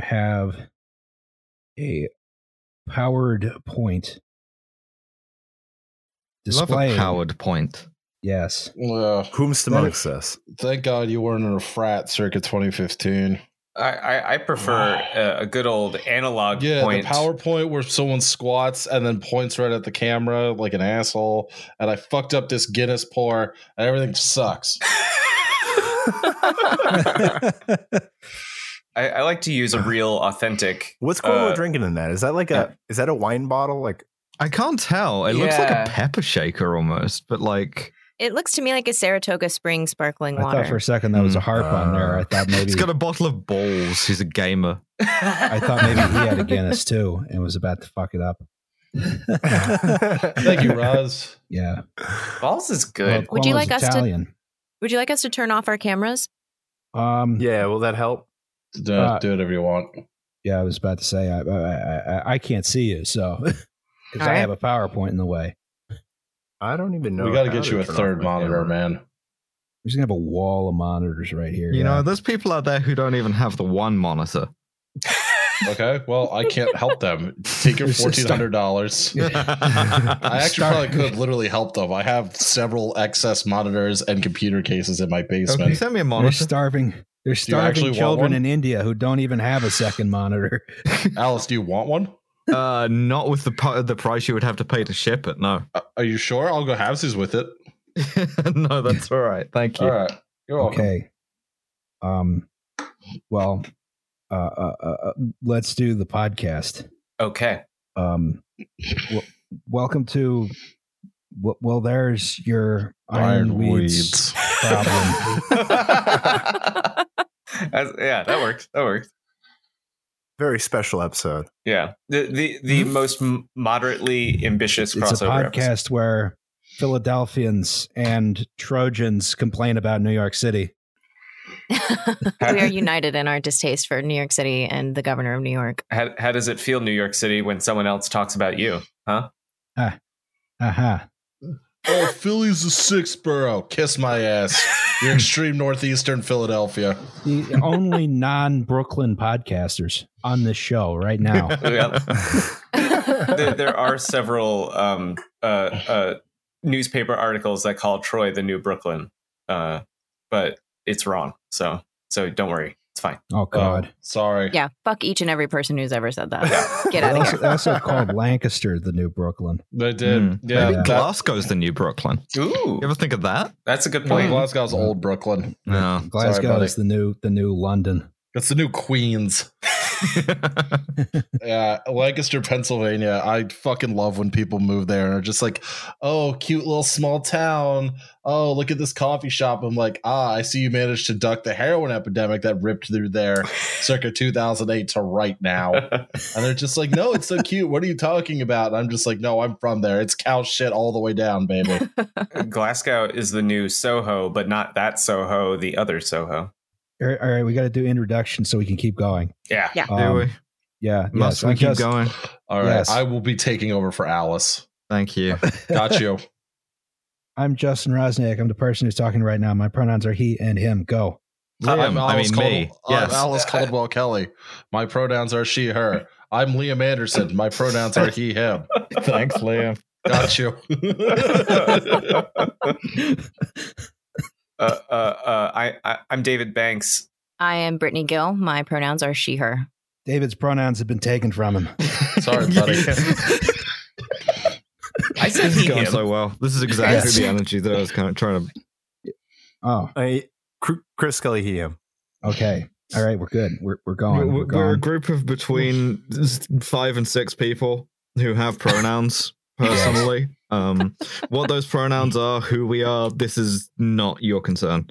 I have a powered point Love display. a powered point. Yes. Ugh. Whomst That amongst us? thank God you weren't in a frat circa 2015. I, I, I prefer a, a good old analog Yeah, point. the PowerPoint where someone squats and then points right at the camera like an asshole. And I fucked up this Guinness pour and everything sucks. I, I like to use a real authentic. What's Cuomo uh, drinking in that? Is that like a is that a wine bottle? Like I can't tell. It looks like a pepper shaker almost, but like It looks to me like a Saratoga Spring sparkling I water. thought for a second that was a Mm. harp on there. I thought maybe he's got a bottle of balls. He's a gamer. I thought maybe he had a Guinness too and was about to fuck it up. Thank you, Roz. Yeah. Balls is Well, good. Would you Cuomo's like us to- Would you like us to turn off our cameras? Um, yeah. yeah, will that help? Do, Uh, do whatever you want. Yeah, I was about to say I I, I, I can't see you, so because All I have a PowerPoint in the way. I don't even know. we got to get you a third monitor, camera. man. We're just gonna have a wall of monitors right here. You yeah. know, there's people out there who don't even have the one monitor. Okay, well, I can't help them. Take your $1,400. I actually Start- probably could have literally help them. I have several excess monitors and computer cases in my can you basement. send me a monitor. They're starving. They're starving children in India who don't even have a second monitor. Alice, do you want one? uh, not with the the price you would have to pay to ship it. No, Uh, Are you sure? I'll go halvesies with it. no, that's all right. Thank you. All right. You're welcome. Okay. Um. Well, uh, uh, uh, uh, let's do the podcast. Okay. Um. W- welcome to. w- Well, there's your ironweeds problem. That's- yeah, that works. That works. Very special episode. Yeah. The the, the most moderately ambitious Mm-hmm. it's a crossover podcast episode. where Philadelphians and Trojans complain about New York City. we are united in our distaste for New York City and the governor of New York. How, how does it feel, New York City, when someone else talks about you? Huh? Aha. Oh, Philly's the sixth borough. Kiss my ass. You're extreme northeastern Philadelphia. The only non Brooklyn podcasters on this show right now. Yeah. there, there are several um, uh, uh, newspaper articles that call Troy the new Brooklyn, uh, but it's wrong. So so don't worry, it's fine. Oh, um, God. Oh, sorry. Yeah, fuck each and every person who's ever said that. Get out of also, here. they also called Lancaster the new Brooklyn. They did. Hmm. Yeah. Maybe that- Glasgow's the new Brooklyn. Ooh, You ever think of that? that's a good well, point. Hmm. Glasgow's hmm. old Brooklyn. No. Glasgow buddy. is the new the new London. That's the new Queens. Yeah, Lancaster, Pennsylvania. I fucking love when people move there and are just like, "Oh, cute little small town. Oh, look at this coffee shop." I'm like, "Ah, I see you managed to duck the heroin epidemic that ripped through there, circa 2008 to right now." And they're just like, "No, it's so cute. What are you talking about?" And I'm just like, "No, I'm from there. It's cow shit all the way down, baby." Glasgow is the new Soho, but not that Soho, the other Soho. All right, all right, we got to do introduction so we can keep going. Yeah. Yeah. Do Um, we? Yeah, Must yes, we I'm keep just- going? All right, Yes. I will be taking over for Alice. Thank you. Got you. I'm Justin Roczniak. I'm the person who's talking right now. My pronouns are he and him. Go. Liam, I'm I Alice mean me. Cald- I'm Yes. Alice Caldwell Kelly. My pronouns are she, her. I'm Liam Anderson. My pronouns are he, him. Thanks, Liam. Got you. Uh, uh, uh, I, I, I'm David Banks. I am Brittany Gill. My pronouns are she, her. David's pronouns have been taken from him. Sorry, buddy. I said This is he, going him. so well. This is exactly Yes. the energy that I was kind of trying to. Oh, I, Chris Kelly, he, him. okay. All right, we're good. We're we're going. We're, We're, we're a group of between five and six people who have pronouns personally. Um, what those pronouns are, who we are, this is not your concern.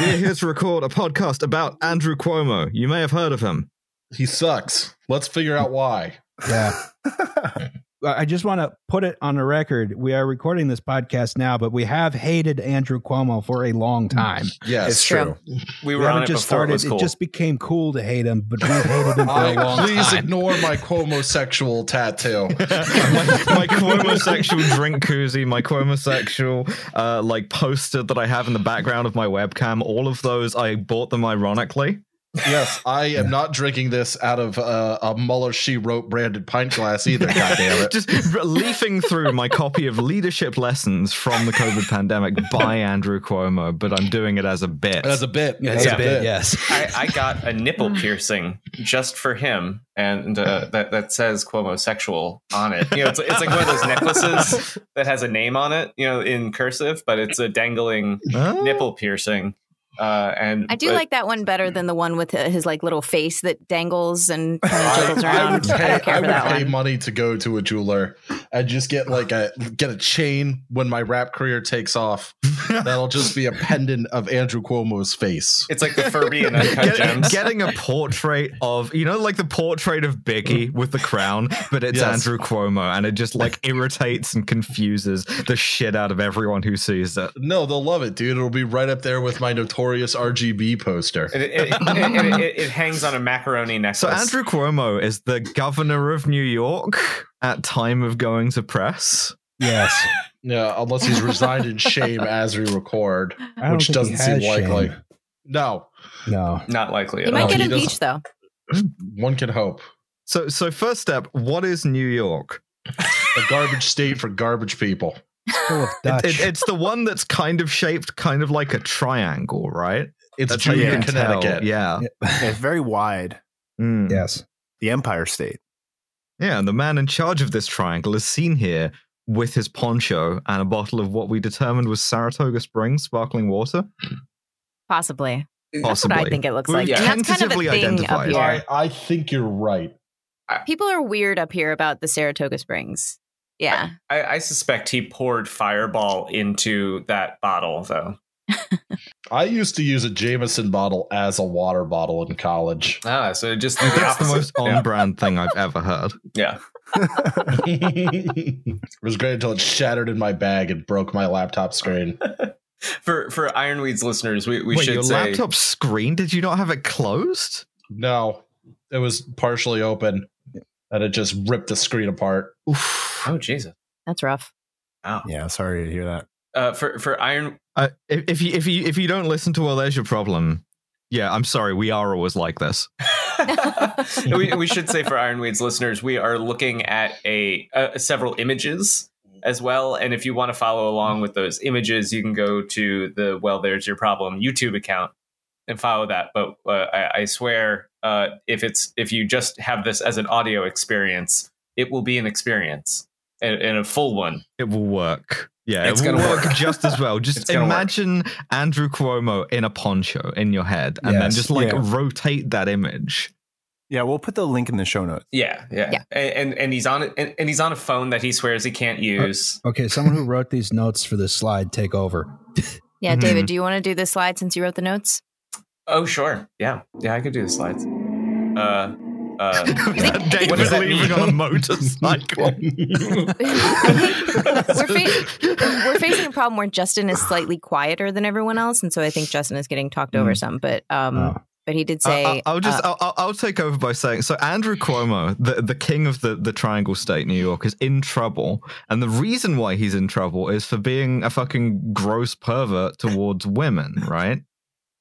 We're here to record a podcast about Andrew Cuomo. You may have heard of him. he sucks. Let's figure out why. Yeah. I just want to put it on the record. We are recording this podcast now, but we have hated Andrew Cuomo for a long time. Yes, It's true. We We were on haven't it just started. it was cool. just became cool to hate him, but we've hated him for a I, long please time. ignore my Cuomo tattoo. my, my Cuomo-sexual drink koozie, my Cuomo-sexual uh, like poster that I have in the background of my webcam, all of those I bought them ironically. Yes, I am not drinking this out of uh, a Mueller She Wrote branded pint glass either. God damn it! Just leafing through my copy of Leadership Lessons from the COVID Pandemic by Andrew Cuomo, but I'm doing it as a bit. As a bit, as it's a a bit, bit. yes. I, I got a nipple piercing just for him, and uh, that that says Cuomo sexual on it. You know, it's, it's like one of those necklaces that has a name on it, you know, in cursive, but it's a dangling Oh. nipple piercing. Uh, and I do but- like that one better than the one with his like little face that dangles and kind of I, jiggles I around. would I, pay, don't I would pay money to go to a jeweler and just get like a get a chain when my rap career takes off. That'll just be a pendant of Andrew Cuomo's face. It's like the Furby and Uncut Get- Gems. getting a portrait of you know like the portrait of Biggie with the crown, but it's Yes. Andrew Cuomo, and it just like irritates and confuses the shit out of everyone who sees it. No, they'll love it, dude. It'll be right up there with my notorious RGB poster. And it, it, it, it, it hangs on a macaroni necklace. So Andrew Cuomo is the governor of New York at time of going to press. Yes. Yeah, unless he's resigned in shame as we record, which doesn't seem has likely. No, No. not likely He at might all. get impeached though. one can hope. So so first step, what is New York? A garbage state for garbage people. Full of It- Dutch. it- it's the one that's kind of shaped kind of like a triangle, right? It's That's how you Junior tell. Connecticut. Yeah. It's very wide. Mm. yes. The Empire State. Yeah, and the man in charge of this triangle is seen here with his poncho and a bottle of what we determined was Saratoga Springs sparkling water. Possibly. That's Possibly. what I think it looks We've like. And that's kind of a thing up here. I, I think you're right. People are weird up here about the Saratoga Springs. Yeah. I, I suspect he poured Fireball into that bottle, though. I used to use a Jameson bottle as a water bottle in college. Ah, so just the That's the most on brand thing I've ever heard. Yeah. it was great until it shattered in my bag and broke my laptop screen. For for Ironweed's listeners, we, we Wait, should your say laptop screen? Did you not have it closed? No, it was partially open and it just ripped the screen apart. Oof. Oh Jesus. That's rough. Wow. Yeah, sorry to hear that. Uh, for for Iron Uh, if, if you if you if you don't listen to well, there's your problem. Yeah, I'm sorry. We are always like this. we, we should say for Ironweed's listeners, we are looking at a uh, several images as well. And if you want to follow along with those images, you can go to the Well, There's Your Problem YouTube account and follow that. But uh, I, I swear, uh, if it's if you just have this as an audio experience, it will be an experience and, and a full one. It will work. Yeah, It's it will gonna work, work. just as well. Just It's gonna work. imagine Andrew Cuomo in a poncho in your head, and then just like Yeah. rotate that image. Yeah, we'll put the link in the show notes. Yeah, yeah, Yeah. And, and and he's on it, and, and he's on a phone that he swears he can't use. Okay, someone who wrote these notes for this slide, take over. Yeah. David, do you want to do this slide since you wrote the notes? Oh, sure. Yeah. Yeah, I could do the slides. Uh, uh, David What does that leaving mean? on a motorcycle. We're, fa- we're facing a problem where Justin is slightly quieter than everyone else, and so I think Justin is getting talked over Mm. some. But um, Oh. but he did say, I- I'll just uh, I'll, I'll- I'll take over by saying so Andrew Cuomo, the, the king of the, the Triangle State, New York, is in trouble, and the reason why he's in trouble is for being a fucking gross pervert towards women, right?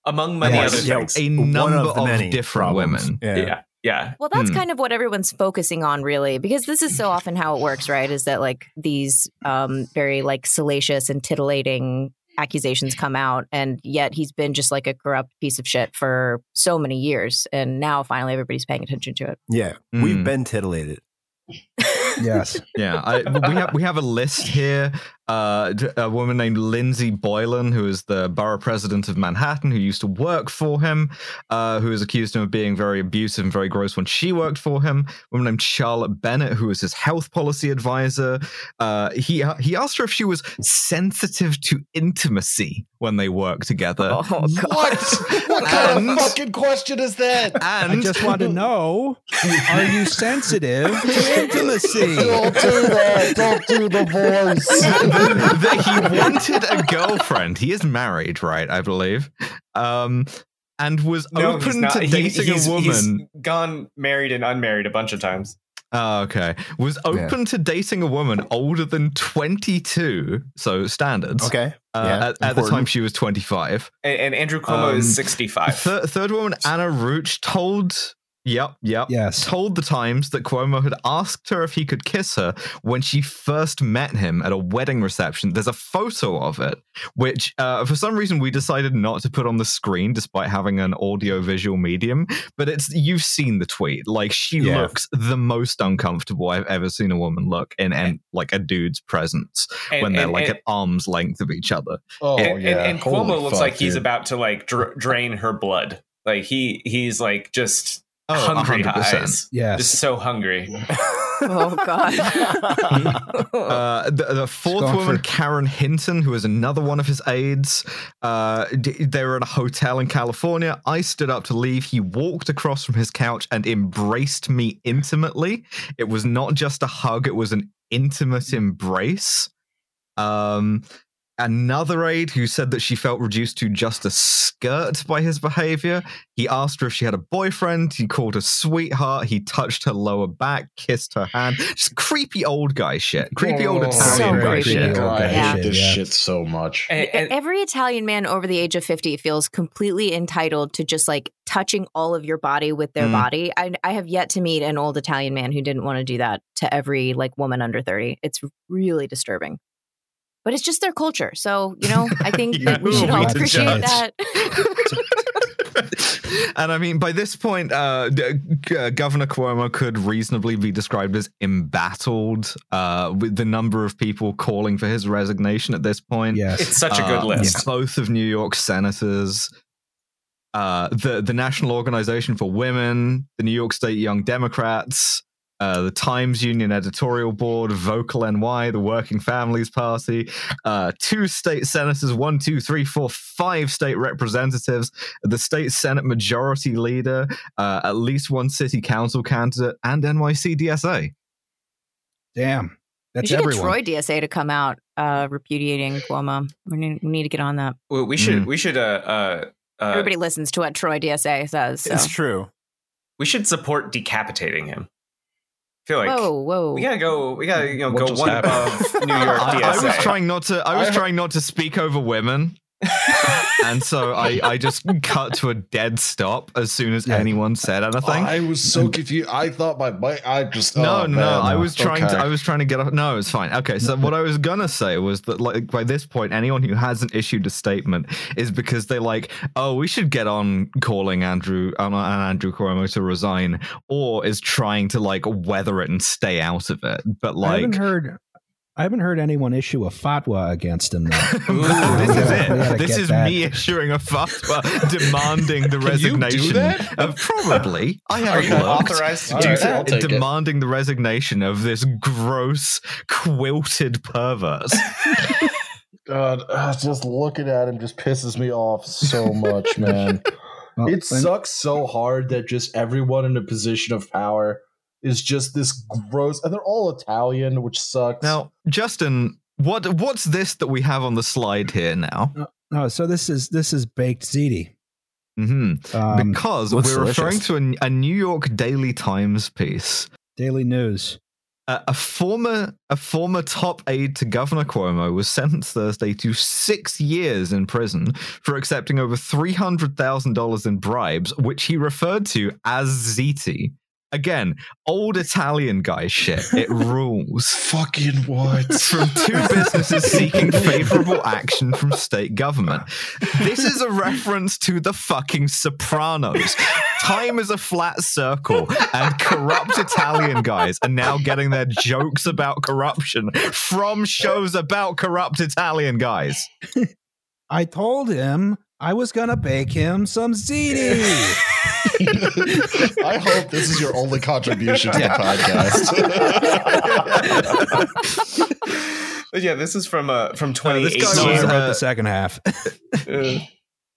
Among many Yes. other Yeah, things. A number of of many different problems. women. Yeah. Yeah. Yeah. Well, that's Hmm. kind of what everyone's focusing on, really, because this is so often how it works, right? Is that like these um, very like salacious and titillating accusations come out, and yet he's been just like a corrupt piece of shit for so many years, and now finally everybody's paying attention to it. Yeah, Mm. we've been titillated. Yes. Yeah, I, we have we have a list here. Uh, d- a woman named Lindsey Boylan, who is the borough president of Manhattan, who used to work for him, uh, has accused him of being very abusive and very gross when she worked for him. A woman named Charlotte Bennett, who is his health policy advisor. Uh, he he asked her if she was sensitive to intimacy when they work together. Oh god! What? What kind And- of fucking question is that? And I just want to know are you sensitive to intimacy? Don't do that. Don't do the voice. that he wanted a girlfriend. He is married, right? I believe. Um, and was No, open not. to He- dating he's- a he's woman. gone married and unmarried a bunch of times. Oh, okay. Was open to dating a woman older than 22, so standards. Okay. Uh, Yeah, at, at the time, she was 25. And, and Andrew Cuomo Um, is 65. Thir- third woman, Anna Roach, told. Yep, yep. Yes. Told the Times that Cuomo had asked her if he could kiss her when she first met him at a wedding reception. There's a photo of it, which uh, for some reason we decided not to put on the screen despite having an audio visual medium. But it's you've seen the tweet. Like she Yeah. looks the most uncomfortable I've ever seen a woman look in, in like a dude's presence And- when they're like and- at arm's length of each other. Oh and, yeah, and, and Holy Cuomo looks fuck, like he's dude. about to like dr- drain her blood. Like he he's like just Oh, hungry 100%. eyes. Yes. Just so hungry. Oh God. Uh, the, the fourth Going woman, for- Karen Hinton, who is another one of his aides, uh, d- they were at a hotel in California. I stood up to leave. He walked across from his couch and embraced me intimately. It was not just a hug; it was an intimate embrace. Um, another aide who said that she felt reduced to just a skirt by his behavior. He asked her if she had a boyfriend. He called her sweetheart. He touched her lower back, kissed her hand. Just creepy old guy shit. Creepy old Oh, Italian so guy shit. God, I Yeah. hate this Yeah. shit so much. And, and- Every Italian man over the age of 50 feels completely entitled to just like touching all of your body with their Mm. body. I, I have yet to meet an old Italian man who didn't want to do that to every like woman under 30. It's really disturbing. But it's just their culture. So, you know, I think Yeah, that we should all appreciate judge? that. and I mean, by this point, uh, d- uh, Governor Cuomo could reasonably be described as embattled uh, with the number of people calling for his resignation at this point. yes. it's such a good Uh, list. Both of New York senators, uh, the the National Organization for Women, the New York State Young Democrats, uh, the Times Union editorial board, Vocal NY, the Working Families Party, uh, two state senators, one, two, three, four, five state representatives, the state Senate majority leader, uh, at least one city council candidate, and NYC DSA. Damn. We should everyone. get Troy DSA to come out uh, repudiating Cuomo. We need, we need to get on that. we, we should Mm. we should uh, uh, uh, Everybody listens to what Troy DSA says. So. It's true. we should support decapitating him. I feel like whoa, whoa. we gotta go. We gotta you know What go one happened? above New York I, I was trying not to. I was I- trying not to speak over women. And so I, I just cut to a dead stop as soon as Yeah. anyone said anything. I was so confused. I thought my mic. I just no, oh, no, man. I was trying Okay. to. I was trying to get. up. no, it's fine. Okay, so what I was gonna say was that, like, by this point, anyone who hasn't issued a statement is because they like, oh, we should get on calling Andrew um, Andrew Cuomo to resign, or is trying to like weather it and stay out of it. But like, I like, haven't heard. I haven't heard anyone issue a fatwa against him. Though. this is it. This is that. me issuing a fatwa demanding the Can you do resignation that? of probably. I have Are you looked. authorized to All do right, that? I'll take it. demanding the resignation of this gross quilted pervert. God, uh, just looking at him just pisses me off so much, man. Well, it sucks so hard that just everyone in a position of power is just this gross, and they're all Italian, which sucks. now, Justin, what what's this that we have on the slide here now? No, so this is this is baked ziti. Mm-hmm. Um, because we're referring to a, a New York Daily Times piece. Daily News. Uh, a former a former top aide to Governor Cuomo was sentenced Thursday to six years in prison for accepting over three hundred thousand dollars in bribes, which he referred to as ziti. Again, old Italian guy shit. It rules. fucking what? From two businesses seeking favorable action from state government. This is a reference to the fucking Sopranos. Time is a flat circle, and corrupt Italian guys are now getting their jokes about corruption from shows about corrupt Italian guys. I told him I was gonna bake him some ziti. I hope this is your only contribution to Yeah. the podcast. But yeah, this is from uh from Uh, this guy 2018. no, wrote uh, the second half. Uh,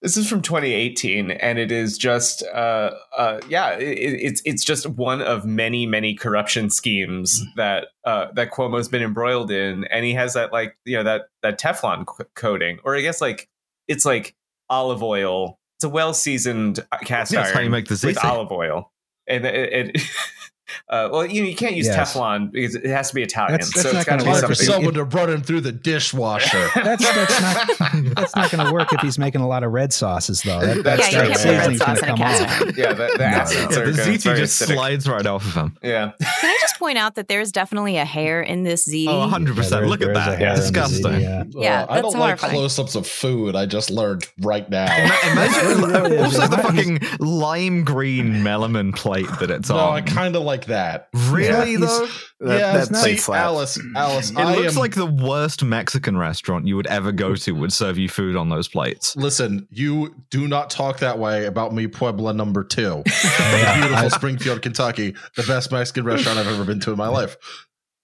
this is from 2018, and it is just, uh, uh, yeah, it, it's it's just one of many many corruption schemes that uh, that Cuomo's been embroiled in, and he has that like you know that that Teflon co- coating, or I guess like it's like olive oil. It's a well seasoned uh, cast Yeah, iron that's how you make the with olive oil, and it, it Uh, well, you know, you can't use Yes. Teflon because it has to be Italian. That's- that's so not it's got to gonna be work Hard for for someone to run him through the dishwasher. That's that's not that's not going to work if he's making a lot of red sauces though. That, That's yeah, true. you can't Yeah. put red sauce in a come cast yeah, the, the acids Yeah, the good. ziti just acidic. slides right off of him. Yeah. Can I just point out that there's definitely a hair in this Z? Oh, 100%. Yeah, there- Look at there is a that. hair Disgusting. ziti, yeah. Yeah, I don't like close-ups of food. I just learned right now. Imagine also the fucking lime green melamine plate that it's on. no, on. I kind of like that. really Yeah, though? That, yeah, that see, plate slaps. Alice, mm. Alice, It I looks am, like the worst Mexican restaurant you would ever go to would serve you food on those plates. Listen, you do not talk that way about me, Puebla number two. Beautiful Springfield, Kentucky, the best Mexican restaurant I've ever been to in my life.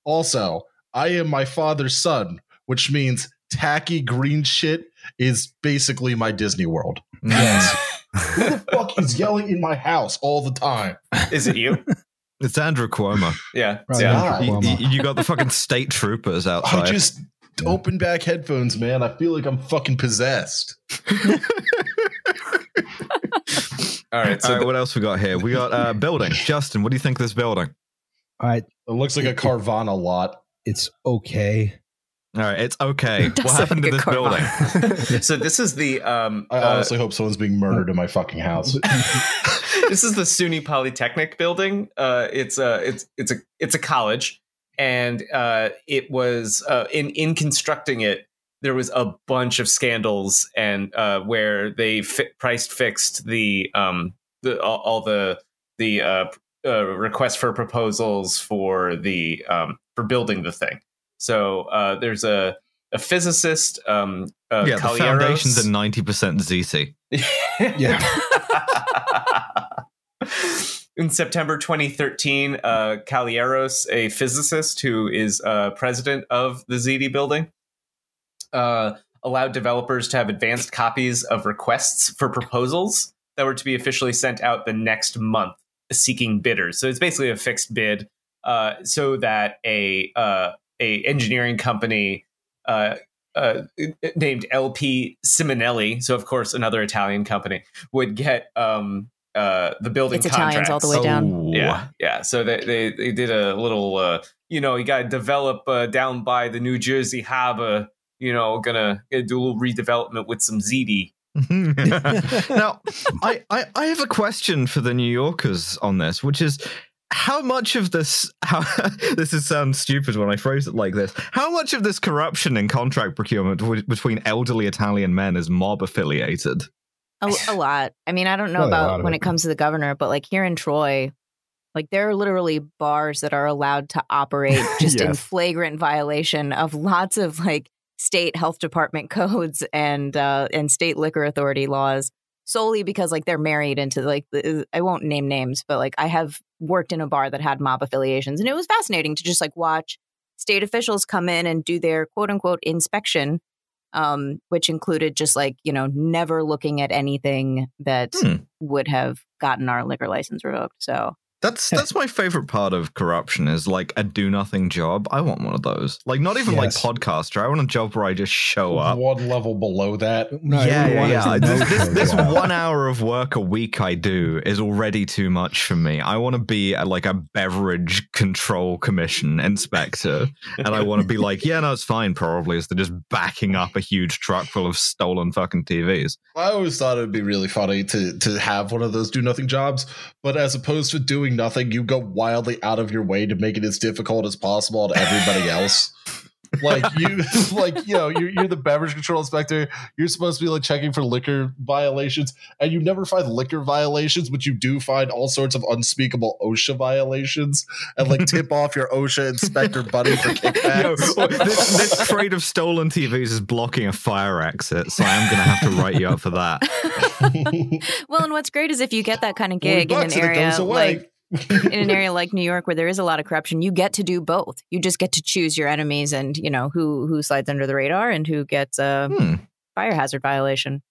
Also, I am my father's son, which means tacky green shit is basically my Disney World. Yes. Who the fuck is yelling in my house all the time? Is it you? It's Andrew Cuomo. Yeah. Probably yeah. not. You, Cuomo. you- you got the fucking state troopers outside. I outside. just open back headphones, man. I feel like I'm fucking possessed. All right. So So the- what else we got here? We got uh building. Justin, what do you think of this building? All right, It looks like a Carvana lot. it's okay. All right, it's okay. Does What happened to this building? so this is the um I uh, honestly hope someone's being murdered in my fucking house. this is the SUNY Polytechnic building. Uh, it's a it's it's a it's a college, and uh, it was uh, in in constructing it. There was a bunch of scandals, and uh, where they fi- priced fixed the um the all, all the the uh, uh, requests for proposals for the um for building the thing. So uh, there's a a physicist um uh, yeah, the foundations are ninety percent ziti. Yeah. In September 2013, uh, Kaloyeros, a physicist who is uh, president of the ZD building, uh, allowed developers to have advanced copies of requests for proposals that were to be officially sent out the next month, seeking bidders. So it's basically a fixed bid, uh, so that a uh, a engineering company uh, uh, named LP Ciminelli, so of course another Italian company, would get um, uh, the building. It's Italians all the way down. Oh. Yeah, yeah. So they they, they did a little, uh, you know, you got to develop uh, down by the New Jersey harbor. You know, gonna, gonna do a little redevelopment with some ziti. now, I, I I have a question for the New Yorkers on this, which is how much of this how this is sounds stupid when I phrase it like this. How much of this corruption in contract procurement w- between elderly Italian men is mob affiliated? A, a lot. I mean, I don't know Probably about when it. it comes to the governor, but like here in Troy, like there are literally bars that are allowed to operate just in flagrant violation of lots of like state health department codes and uh and state liquor authority laws solely because like they're married into like the, I won't name names, but like I have worked in a bar that had mob affiliations and it was fascinating to just like watch state officials come in and do their quote unquote inspection um, which included just like you know never looking at anything that Hmm. would have gotten our liquor license revoked. So That's that's my favorite part of corruption is like a do nothing job. I want one of those. Like not even Yes. like podcaster. I want a job where I just show up. One level below that. No, yeah, yeah, yeah. This, this, this one hour of work a week I do is already too much for me. I want to be a, like a beverage control commission inspector, and I want to be like, yeah, no, it's fine. Probably is they're just backing up a huge truck full of stolen fucking TVs. I always thought it would be really funny to to have one of those do nothing jobs, but as opposed to doing nothing, you go wildly out of your way to make it as difficult as possible to everybody else. like you, like you know, you're, you're the beverage control inspector. You're supposed to be like checking for liquor violations, and you never find liquor violations, but you do find all sorts of unspeakable OSHA violations, and like tip off your OSHA inspector buddy for Yo, kickbacks. this, this trade of stolen TVs is blocking a fire exit, so I am going to have to write you up for that. well, and what's great is if you get that kind of gig in an bucks and it area like in an area like New York where there is a lot of corruption, you get to do both. You just get to choose your enemies and you know who who slides under the radar and who gets a Hmm. fire hazard violation.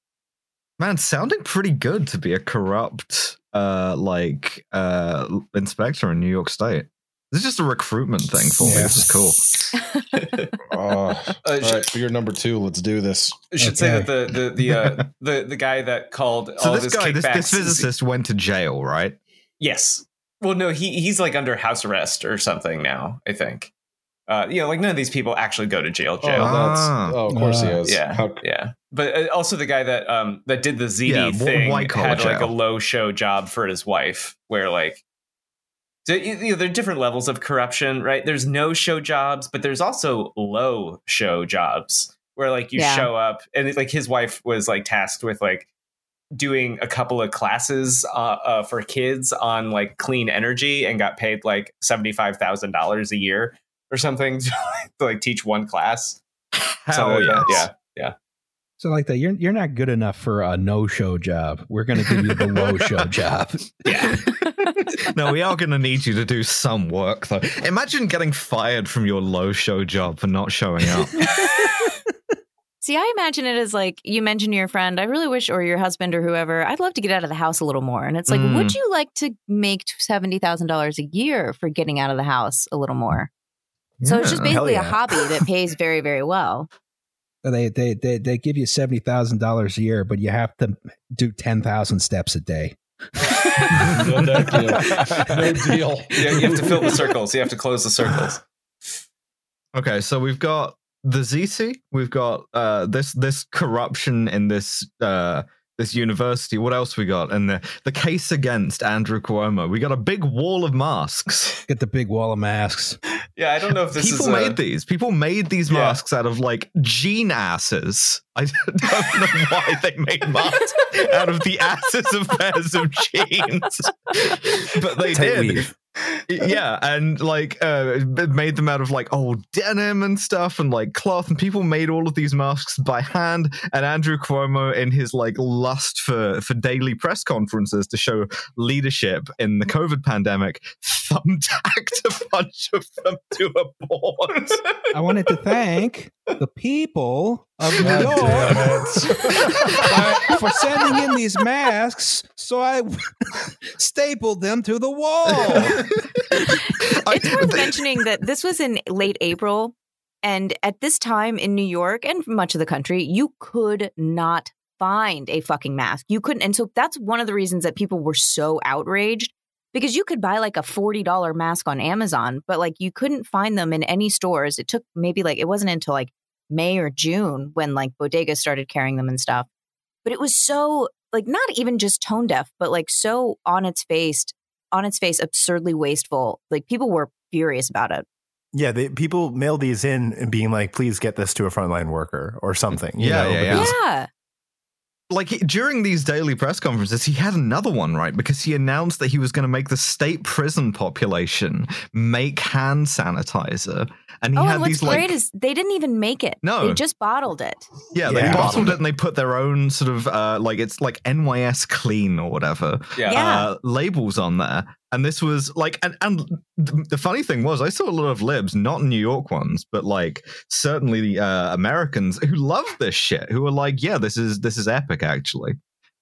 Man, sounding pretty good to be a corrupt, uh, like uh, inspector in New York State. This is just a recruitment thing for me. This is cool. Uh, all sh- right, for your number two, let's do this. I should say that the the the uh, the the guy that called So all this this guy, this, kickbacks this is- physicist, went to jail, right? yes, Well, no, he he's like under house arrest or something now. I think. Uh, you know, like none of these people actually go to jail. Oh, Jail. that's, Ah. oh, of course he Uh, is. yeah, How- yeah. But uh, also the guy that um that did the ziti Yeah, thing white-collar had like a low show job for his wife, where like. So, you you know, there are different levels of corruption, right? There's no show jobs, but there's also low show jobs where like you Yeah. show up and like his wife was like tasked with like doing a couple of classes uh, uh, for kids on like clean energy and got paid like $75,000 a year or something to, to like teach one class. Hell Something like that. yes. Yeah. So like that, you're you're not good enough for a no show job. We're going to give you the low show job. Yeah. no, we are going to need you to do some work, though. Imagine getting fired from your low show job for not showing up. See, I imagine it as like you mentioned your friend, I really wish, or your husband or whoever, I'd love to get out of the house a little more. And it's like, Mm. would you like to make $70,000 a year for getting out of the house a little more? So it's just Yeah. Basically a hobby that pays very, very well. They they they they give you seventy thousand dollars a year, but you have to do ten thousand steps a day. no, thank you. No deal. You, you have to fill the circles. You have to close the circles. Okay, so we've got the ziti, we've got uh this this corruption in this uh this university. What else we got? And the the case against Andrew Cuomo. We got a big wall of masks. Get the big wall of masks. Yeah, I don't know if this People is made a, these. People made these Yeah. masks out of like jean asses. I don't know why they made masks out of the asses of pairs of jeans, but they Tight did. weave. Yeah and like uh made them out of like old denim and stuff and like cloth and people made all of these masks by hand and andrew cuomo in his like lust for for daily press conferences to show leadership in the covid pandemic thumbtacked a bunch of them to a board. I wanted to thank the people of New God York by- for sending in these masks, so I stapled them to the wall. It's worth mentioning that this was in late April. And at this time in New York and much of the country, you could not find a fucking mask. You couldn't. And so that's one of the reasons that people were so outraged because you could buy like a $40 mask on Amazon, but like you couldn't find them in any stores. It took maybe like, it wasn't until like May or June when like bodegas started carrying them and stuff. But it was so like not even just tone deaf, but like so on its face, on its face, absurdly wasteful. Like people were furious about it. Yeah, they, people mail these in and being like, "Please get this to a frontline worker" or mm, something. you Yeah, know, yeah, yeah. Because- Yeah. like during these daily press conferences, he had another one, right? Because he announced that he was going to make the state prison population make hand sanitizer, and he oh, had and what's these like, great is they didn't even make it. No. they just bottled it. yeah, they Yeah. bottled it and they put their own sort of uh, like it's like NYS clean or whatever yeah. Yeah. uh, labels on there. And this was like, and, and the funny thing was, I saw a lot of libs, not New York ones, but like certainly the uh, Americans who love this shit, who are like, yeah, this is this is epic, actually.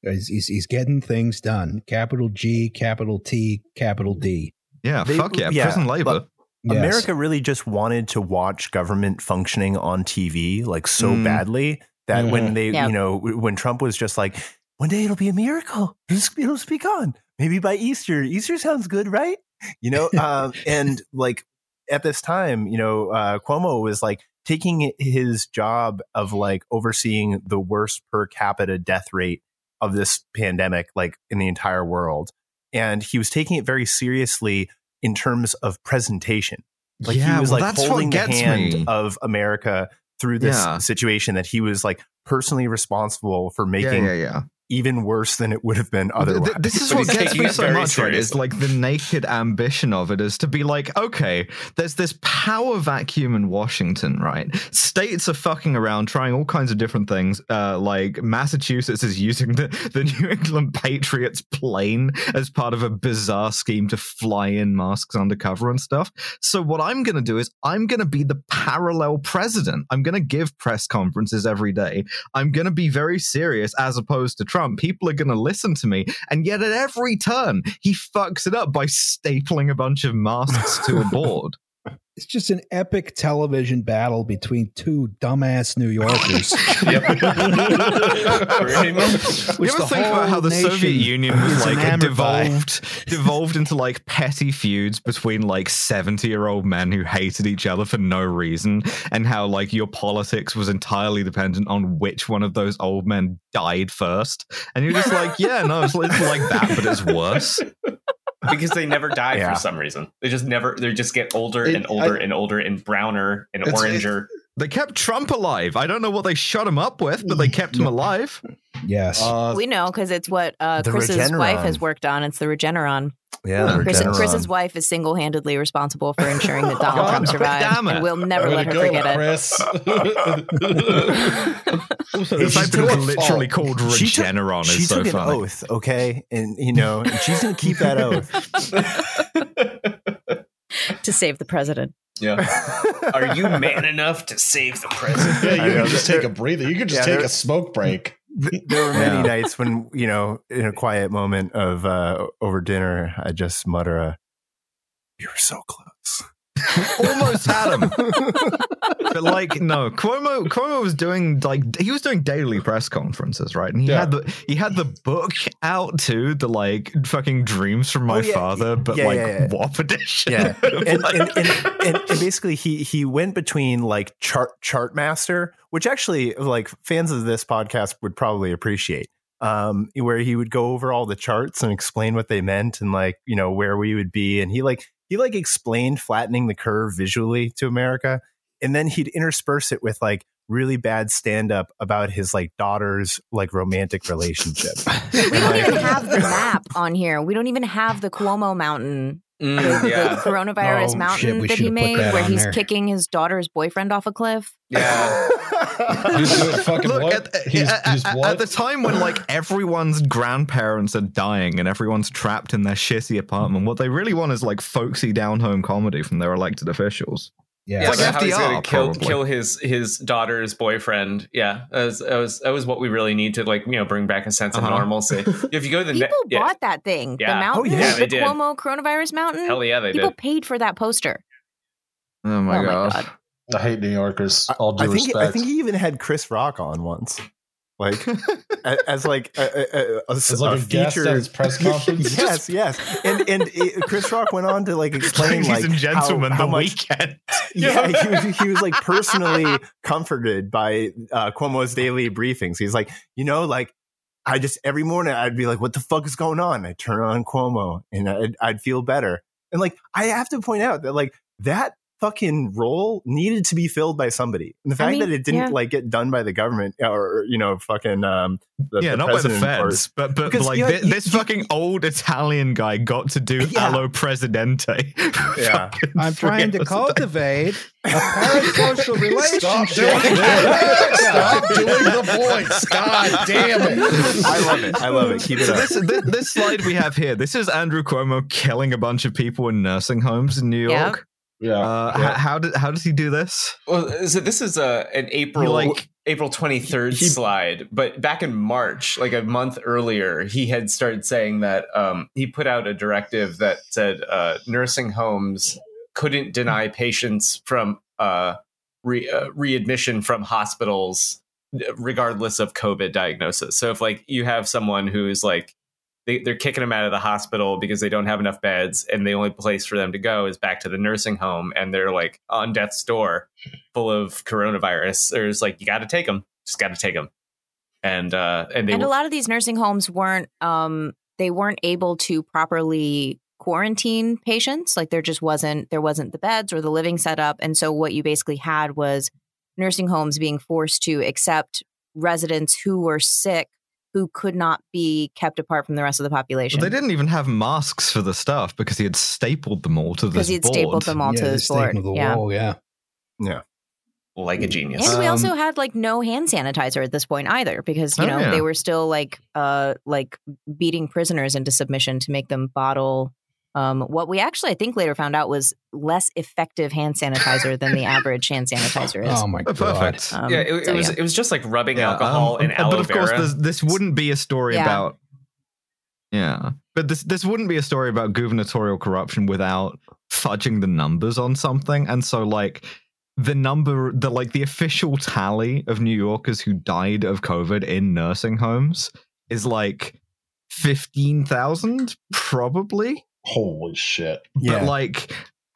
He's, he's, he's getting things done. Capital G, capital T, capital D. Yeah, They- fuck yeah, yeah, prison labor. but- Yes. America really just wanted to watch government functioning on TV like so Mm. badly that when they, Yep. you know, when Trump was just like, one day it'll be a miracle, it'll, it'll speak on. Maybe by Easter. Easter sounds good, right? You know, um, and like at this time, you know, uh, Cuomo was like taking his job of like overseeing the worst per capita death rate of this pandemic, like in the entire world, and he was taking it very seriously in terms of presentation. Like yeah, he was well, like that's holding what the hand me. of America through this Yeah. situation that he was like personally responsible for making yeah, yeah, yeah. Even worse than it would have been Th- th- otherwise. This is But what gets taking me so very much, right? Is like the naked ambition of it is to be like, okay, there's this power vacuum in Washington, right? States are fucking around, trying all kinds of different things. Uh, like Massachusetts is using the, the New England Patriots plane as part of a bizarre scheme to fly in masks undercover and stuff. So what I'm going to do is I'm going to be the parallel president. I'm going to give press conferences every day. I'm going to be very serious as opposed to Trump. People are going to listen to me. And yet at every turn, he fucks it up by stapling a bunch of masks to a board. It's just an epic television battle between two dumbass New Yorkers. Pretty much. which you ever think about how the Soviet Union was like devolved devolved into like petty feuds between like 70 year old men who hated each other for no reason and how like your politics was entirely dependent on which one of those old men died first and you're just like yeah no it's, it's like that but it's worse because they never die Yeah. for some reason. They just never. They just get older It- and older I- and older and browner and It's- oranger. They kept Trump alive I don't know what they shot him up with but they kept him alive Yes. Uh, we know because it's what uh, Chris's Regeneron. wife has worked on. It's the Regeneron. Yeah, the Chris, Regeneron. Chris's wife is single handedly responsible for ensuring that Donald God Trump survives, damn it. and we'll never let her go, forget it. Chris. also Hey, the fact that it's literally fall. called She took- Regeneron she is so took an oath, okay, and you know, and she's gonna keep that oath. to save the president. Yeah. Are you man enough to save the president? yeah, you know. can just take a breather. You can just Yeah, take a smoke break. there were many Yeah. nights when you know, in a quiet moment of uh, over dinner, I just mutter a, "You were so close." almost had him but like no cuomo cuomo was doing like he was doing daily press conferences right and he Yeah. had the he had the book out too the like fucking dreams from my Oh, yeah. father but Yeah, like. WAP edition Yeah, and, Like- and, and, and, and basically he he went between like chart chart master, which actually like fans of this podcast would probably appreciate. Um, where he would go over all the charts and explain what they meant and like you know where we would be, and he like he like explained flattening the curve visually to America, and then he'd intersperse it with like really bad stand up about his like daughter's like romantic relationship. We don't even have the map on here. We don't even have the Cuomo Mountain, Mm, the yeah. coronavirus Oh, mountain we that he made, that where he's there. kicking his daughter's boyfriend off a cliff. Yeah. He's doing fucking Look, at, he's, at- he's at the time when like everyone's grandparents are dying and everyone's trapped in their shitty apartment, what they really want is like folksy down home comedy from their elected officials. Yeah. Yeah, like so how he's gonna kill kill his his daughter's boyfriend. Yeah, that was, that was that was what we really need to like you know bring back a sense of Uh-huh. normalcy. If you go to the People ne- yeah, bought that thing. Yeah. The mountain, Oh, yeah, the did. Cuomo coronavirus mountain. hell yeah, they did. People did. paid for that poster. Oh my oh god. my god. I hate New Yorkers. All due I think respect. I think he even had Chris Rock on once, like as like a, a, a, a, like a, guest at his press conference. yes, yes, and and it, Chris Rock went on to like explain Ladies like and gentlemen, how, how the much weekend. yeah, he was, he was like personally comforted by uh, Cuomo's daily briefings. He's like, you know, like I just every morning I'd be like, what the fuck is going on? I turn on Cuomo and I'd, I'd feel better. And like I have to point out that like that fucking role needed to be filled by somebody. And the I fact mean, that it didn't yeah. like get done by the government or you know fucking um the, yeah, the not by the president or- feds, but but Because, like you know, thi- you- this you- fucking old Italian guy got to do Yeah. Allo Presidente. Yeah. I'm trying to hours a day. cultivate a parasocial Stop relationship. doing. Stop doing the voice. God damn it. I love it. I love it. Keep it So up. this, this this slide we have here, this is Andrew Cuomo killing a bunch of people in nursing homes in New Yep. York. Yeah. Uh, yeah. h- how did how does he do this? Well, so this is a an April He, like- April twenty third slide, but back in March, like a month earlier, he had started saying that um, he put out a directive that said uh, nursing homes couldn't deny patients from uh, re- uh, readmission from hospitals regardless of COVID diagnosis. So if like you have someone who's like they, they're kicking them out of the hospital because they don't have enough beds and the only place for them to go is back to the nursing home and they're like on death's door full of coronavirus. There's like you got to take them just got to take them and uh and they and a lot of these nursing homes weren't um they weren't able to properly quarantine patients. Like there just wasn't there wasn't the beds or the living setup and so what you basically had was nursing homes being forced to accept residents who were sick who could not be kept apart from the rest of the population Well, they didn't even have masks for the staff because he had stapled them all to this because he'd board. stapled them all yeah, to they his stapled board the yeah wall, yeah. like a genius And we Um, also had like no hand sanitizer at this point either, because you Oh, know yeah. they were still like uh like beating prisoners into submission to make them bottle um what we actually I think later found out was less effective hand sanitizer than the average hand sanitizer is. Oh my god. perfect. Um, yeah it, so, it was yeah. it was just like rubbing Yeah, alcohol um, and aloe but of course, this, this wouldn't be a story Yeah. about. Yeah, but this this wouldn't be a story about gubernatorial corruption without fudging the numbers on something, and so like the number, the like the official tally of New Yorkers who died of COVID in nursing homes is like fifteen thousand, probably. Holy shit. Yeah. But like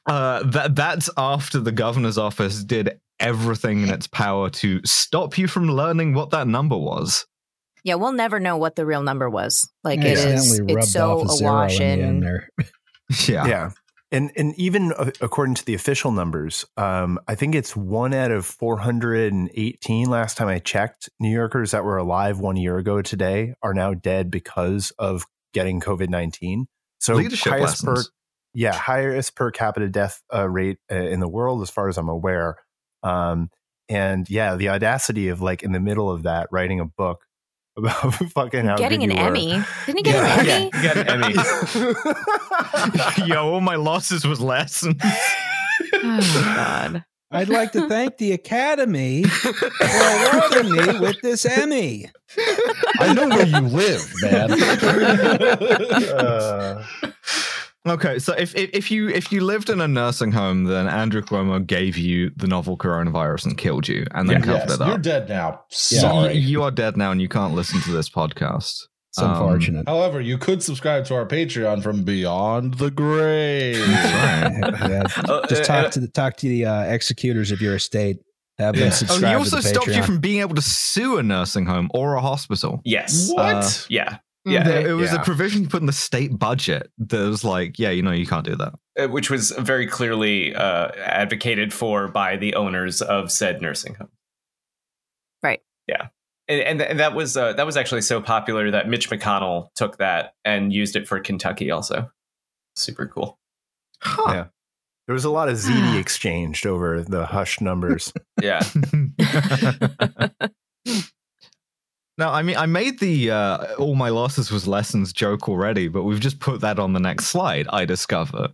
uh that that's after the governor's office did everything in its power to stop you from learning what that number was. Yeah, we'll never know what the real number was. Like I it is it's so off a zero awash in in. there. Yeah. yeah and and even uh, according to the official numbers um i think it's one out of 418 last time i checked new yorkers that were alive one year ago today are now dead because of getting covid-19 so Leadership highest per yeah highest per capita death uh, rate uh, in the world as far as i'm aware um and yeah the audacity of like in the middle of that writing a book about fucking how Getting an you were. Emmy. Didn't he get Yeah. an Emmy? You got an Emmy. Yo, all my losses was lessons. Oh, my God. I'd like to thank the Academy for awarding me with this Emmy. I know where you live, man. Uh, Okay, so if, if if you if you lived in a nursing home, then Andrew Cuomo gave you the novel coronavirus and killed you, and then Yeah. covered yes, it up. you're dead now. Sorry. You, you are dead now, and you can't listen to this podcast. It's Um, unfortunate. However, you could subscribe to our Patreon from Beyond the Grave. Yeah, Uh, just talk uh, to the talk to the uh, executors of your estate. Have Yeah. them Oh, Oh, he also to the stopped you from being able to sue a nursing home or a hospital. Yes. what? Uh, Yeah. Yeah. There- it was Yeah. a provision you put in the state budget that was like, yeah, you know, you can't do that. Uh, which was very clearly uh, advocated for by the owners of said nursing home. Right. Yeah, and and, and that was uh, that was actually so popular that Mitch McConnell took that and used it for Kentucky also. Super cool. Huh. Yeah. There was a lot of ziti exchanged over the hush numbers. Yeah. now, I mean, I made the uh, all my losses was lessons joke already, but we've just put that on the next slide. I discover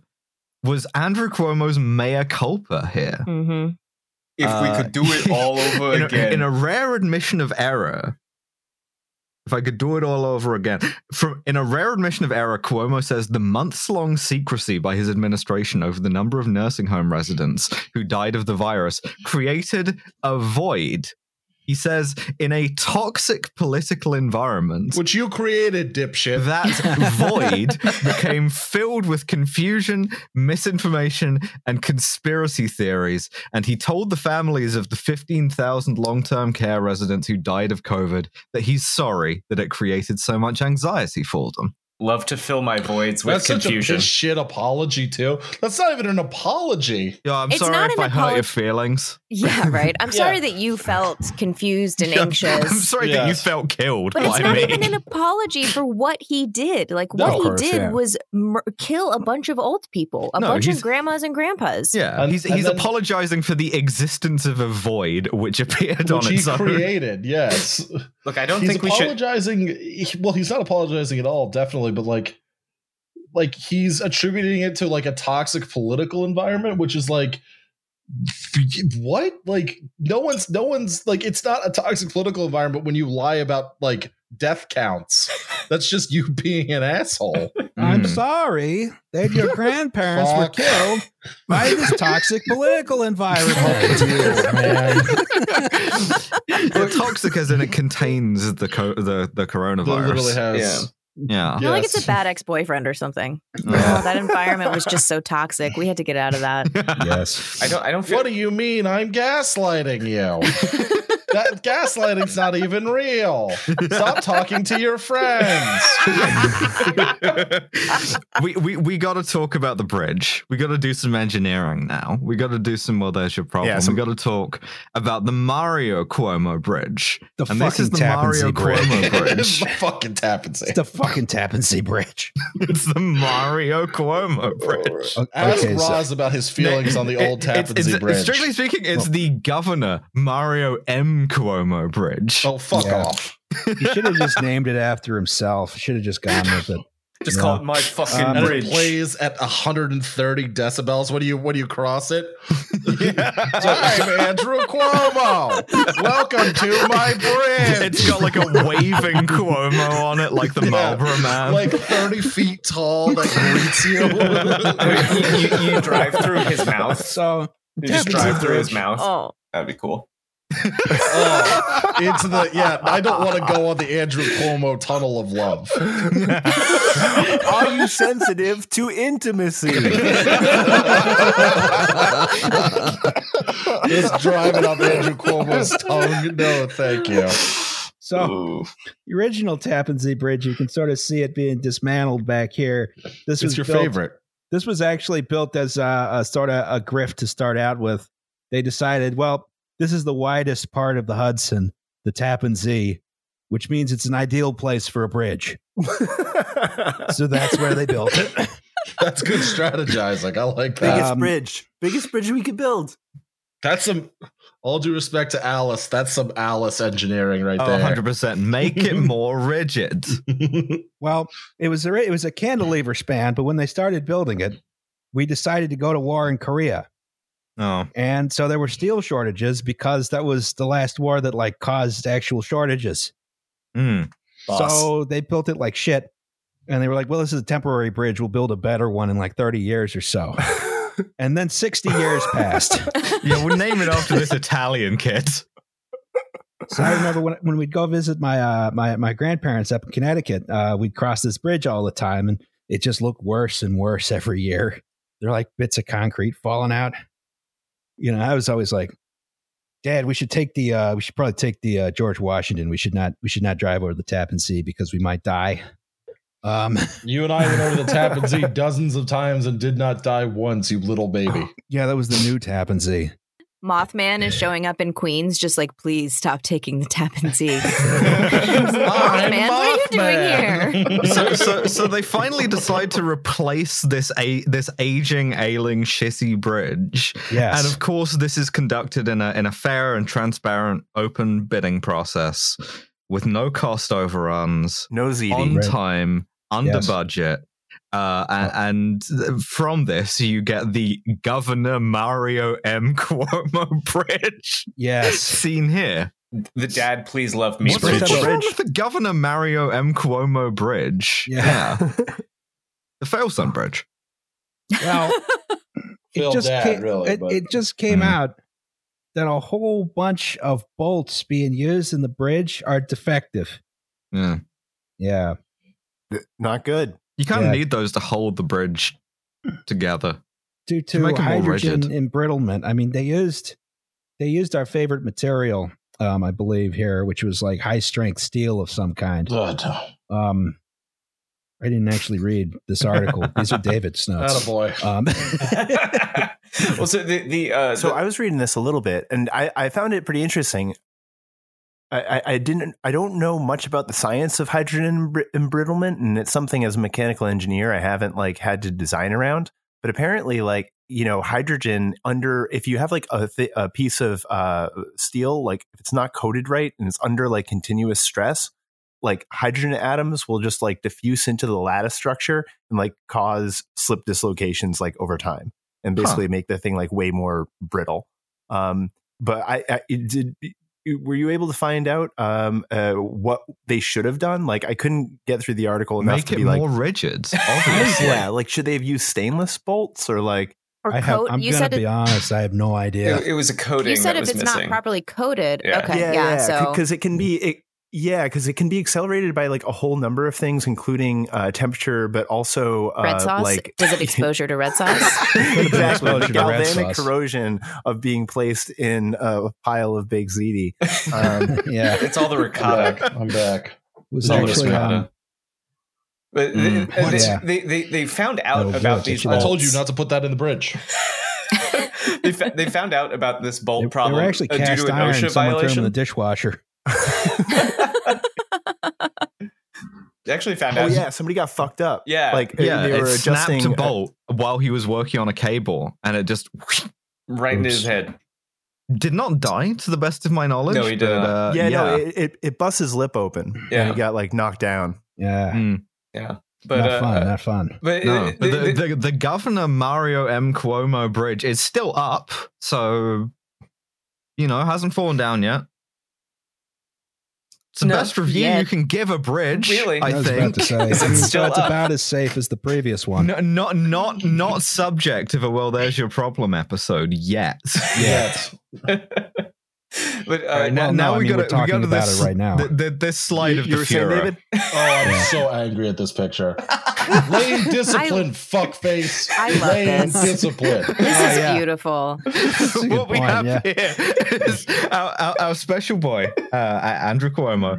was Andrew Cuomo's mea culpa here. hmm If Uh, we could do it all over in a, again. in a rare admission of error. If I could do it all over again, from in a rare admission of error, Cuomo says the months-long secrecy by his administration over the number of nursing home residents who died of the virus created a void. He says, in a toxic political environment, Which you created, dipshit. that void became filled with confusion, misinformation, and conspiracy theories. And he told the families of the 15,000 long term care residents who died of COVID that he's sorry that it created so much anxiety for them. Love to fill my voids with That's such a confusion. shit apology too. That's not even an apology. Yeah, I'm It's sorry if an I hurt your feelings. Yeah, right. I'm Yeah. sorry that you felt confused and Yeah, anxious. I'm sorry that you felt killed But by it's not me. even an apology for what he did. Like No, what of he course, did yeah. was mur- kill a bunch of old people, a No, bunch of grandmas and grandpas. yeah, And- he's, and he's then- apologizing for the existence of a void which appeared on Which he own. created, yes. Look, I don't he's think we should. apologizing. he- well, he's not apologizing at all, definitely, but like, like he's attributing it to like a toxic political environment, which is like, what? Like, no one's, no one's like, it's not a toxic political environment when you lie about like death counts. That's just you being an asshole. I'm Mm. sorry that your grandparents were killed by this toxic political environment. the toxic as in it contains the co- the the That literally coronavirus. has. Yeah. I feel like it's a bad ex boyfriend or something. Yeah. Oh, that environment was just so toxic. We had to get out of that. yes. I don't. I don't feel. What do you mean? I'm gaslighting you. That gaslighting's not even real. Stop talking to your friends. we we we got to talk about the bridge. We got to do some engineering now. We got to do some well. There's your problem. Yeah, some- we got to talk about the Mario Cuomo bridge. The and this fucking is the Tappan Mario Zee bridge. Cuomo it's bridge. the fucking Tappan Zee. It's the fucking Tappan Zee Bridge. it's the Mario Cuomo bridge. O- Ask okay, so- about his feelings on the old It- Tappan it's- Zee bridge. Strictly speaking, it's the governor Mario M Cuomo bridge. oh, fuck Yeah. off. he should have just named it after himself. Should have just gone with it. Just No. call it my fucking Um, and bridge. it plays at 130 decibels. What do you when do you cross it? I'm Andrew Cuomo. Welcome to my bridge. It's got like a waving Cuomo on it, like the Yeah. Marlboro Man. like 30 feet tall that greets you. you, you, you drive through his mouth. So You just drive through his mouth. Oh, That'd be cool. Oh, into the yeah. I don't want to go on the Andrew Cuomo tunnel of love. Are you sensitive to intimacy? Just driving up Andrew Cuomo's tongue. No, thank you. So Ooh. the original Tappan Zee Bridge, you can sort of see it being dismantled back here. This was your built- favorite. This was actually built as a, a sort of a grift to start out with. They decided, well, this is the widest part of the Hudson, the Tappan Zee, which means it's an ideal place for a bridge. So that's where they built it. That's good strategizing. I like that. Biggest Um, bridge. Biggest bridge we could build. That's some. All due respect to Alice, that's some Alice engineering right oh, there. 100%. Make it more rigid. Well, it was a, it was a cantilever span, but when they started building it, we decided to go to war in Korea. Oh. And so there were steel shortages because that was the last war that like caused actual shortages. Mm. So they built it like shit. And they were like, well, this is a temporary bridge. We'll build a better one in like 30 years or so. and then 60 years passed. Yeah, we'll name it after this Italian kid. So I remember when, when we'd go visit my, uh, my, my grandparents up in Connecticut, uh, we'd cross this bridge all the time and it just looked worse and worse every year. They're like bits of concrete falling out. You know, I was always like, Dad, we should take the, uh, we should probably take the uh, George Washington. We should not, we should not drive over the Tappan Zee because we might die. Um, you and I went over the Tappan Zee dozens of times and did not die once, you little baby. yeah, that was the new Tappan Zee. Mothman is showing up in Queens, just like, please stop taking the Tappan Zee. I'm Mothman, what are you doing here? so, so, so they finally decide to replace this a this aging, ailing, shitty bridge, Yes. and of course, this is conducted in a in a fair and transparent, open bidding process with no cost overruns, No ziti. on time, under Yes. budget. Uh, and, and from this, you get the Governor Mario M. Cuomo Bridge yes. seen here. The dad, please love me What's Bridge. bridge. what's wrong with the Governor Mario M. Cuomo Bridge? Yeah. the Failson Bridge. Well, it just Dad, came, really, it, but- it just came Mhm. out that a whole bunch of bolts being used in the bridge are defective. Yeah. Yeah. Not good. You kind of Yeah. need those to hold the bridge together. Due to make hydrogen embrittlement. I mean, they used they used our favorite material, um, I believe here, which was like high strength steel of some kind. God. Um, I didn't actually read this article. These are David's notes. Attaboy. Um, well, so the the uh, So the- I was reading this a little bit, and I, I found it pretty interesting. I, I, didn't. I don't know much about the science of hydrogen embrittlement, and it's something as a mechanical engineer I haven't like had to design around. But apparently, like you know, hydrogen under if you have like a, th- a piece of uh, steel, like if it's not coated right and it's under like continuous stress, like hydrogen atoms will just like diffuse into the lattice structure and like cause slip dislocations like over time and Huh. basically make the thing like way more brittle. Um, but I, I did. Were you able to find out um, uh, what they should have done? Like, I couldn't get through the article enough Make to it be like, more rigid, obviously. yeah, like should they have used stainless bolts or like? Or I have, I'm you gonna said be it, honest. I have no idea. it, it was a coating you said that if was it's missing. not properly coated. Yeah. Okay, yeah. so because it can be it, yeah, because it can be accelerated by like a whole number of things, including uh, temperature, but also uh, red sauce. like Is it exposure to red sauce? exactly Exposure the galvanic corrosion of being placed in a pile of baked ziti. Um, yeah, it's all the I'm ricotta. back. I'm back. was It's all the ricotta. um, But Mm. they, they, Yeah. they, they, they found out Oh, about these. I I told you not to put that in the bridge. they, fa- they found out about this bolt they, they problem were actually uh, due cast to an iron. OSHA Someone threw them in the dishwasher. They actually found oh out. yeah, somebody got fucked up. Yeah. like Yeah, they were it adjusting. snapped a bolt while he was working on a cable, and it just right into his head. did not die, to the best of my knowledge. No, he did but, uh, yeah, no, it, it it busts his lip open. Yeah. and he got like knocked down. Yeah, Mm. Yeah. but not uh, fun, not fun. but No, uh, the, the- the, the Governor Mario M. Cuomo Bridge is still up, so you know hasn't fallen down yet. It's the No, best review yet. you can give a bridge. Really? I I was about think. to say, Is it I mean, so still it's up? about as safe as the previous one. No, not not not subject of a well. There's your problem episode yet. Yes. but uh, All right, now, Well, now no, I we mean, got we're to talking go to about this it right now. The, the, this slide You- of you the were Fuhrer. David? Oh, I'm Yeah. so angry at this picture. Lane discipline, fuckface. I love Lane this. discipline. This Oh, is yeah. beautiful. That's a good what we point, have yeah. here is our, our, our special boy, uh, Andrew Cuomo,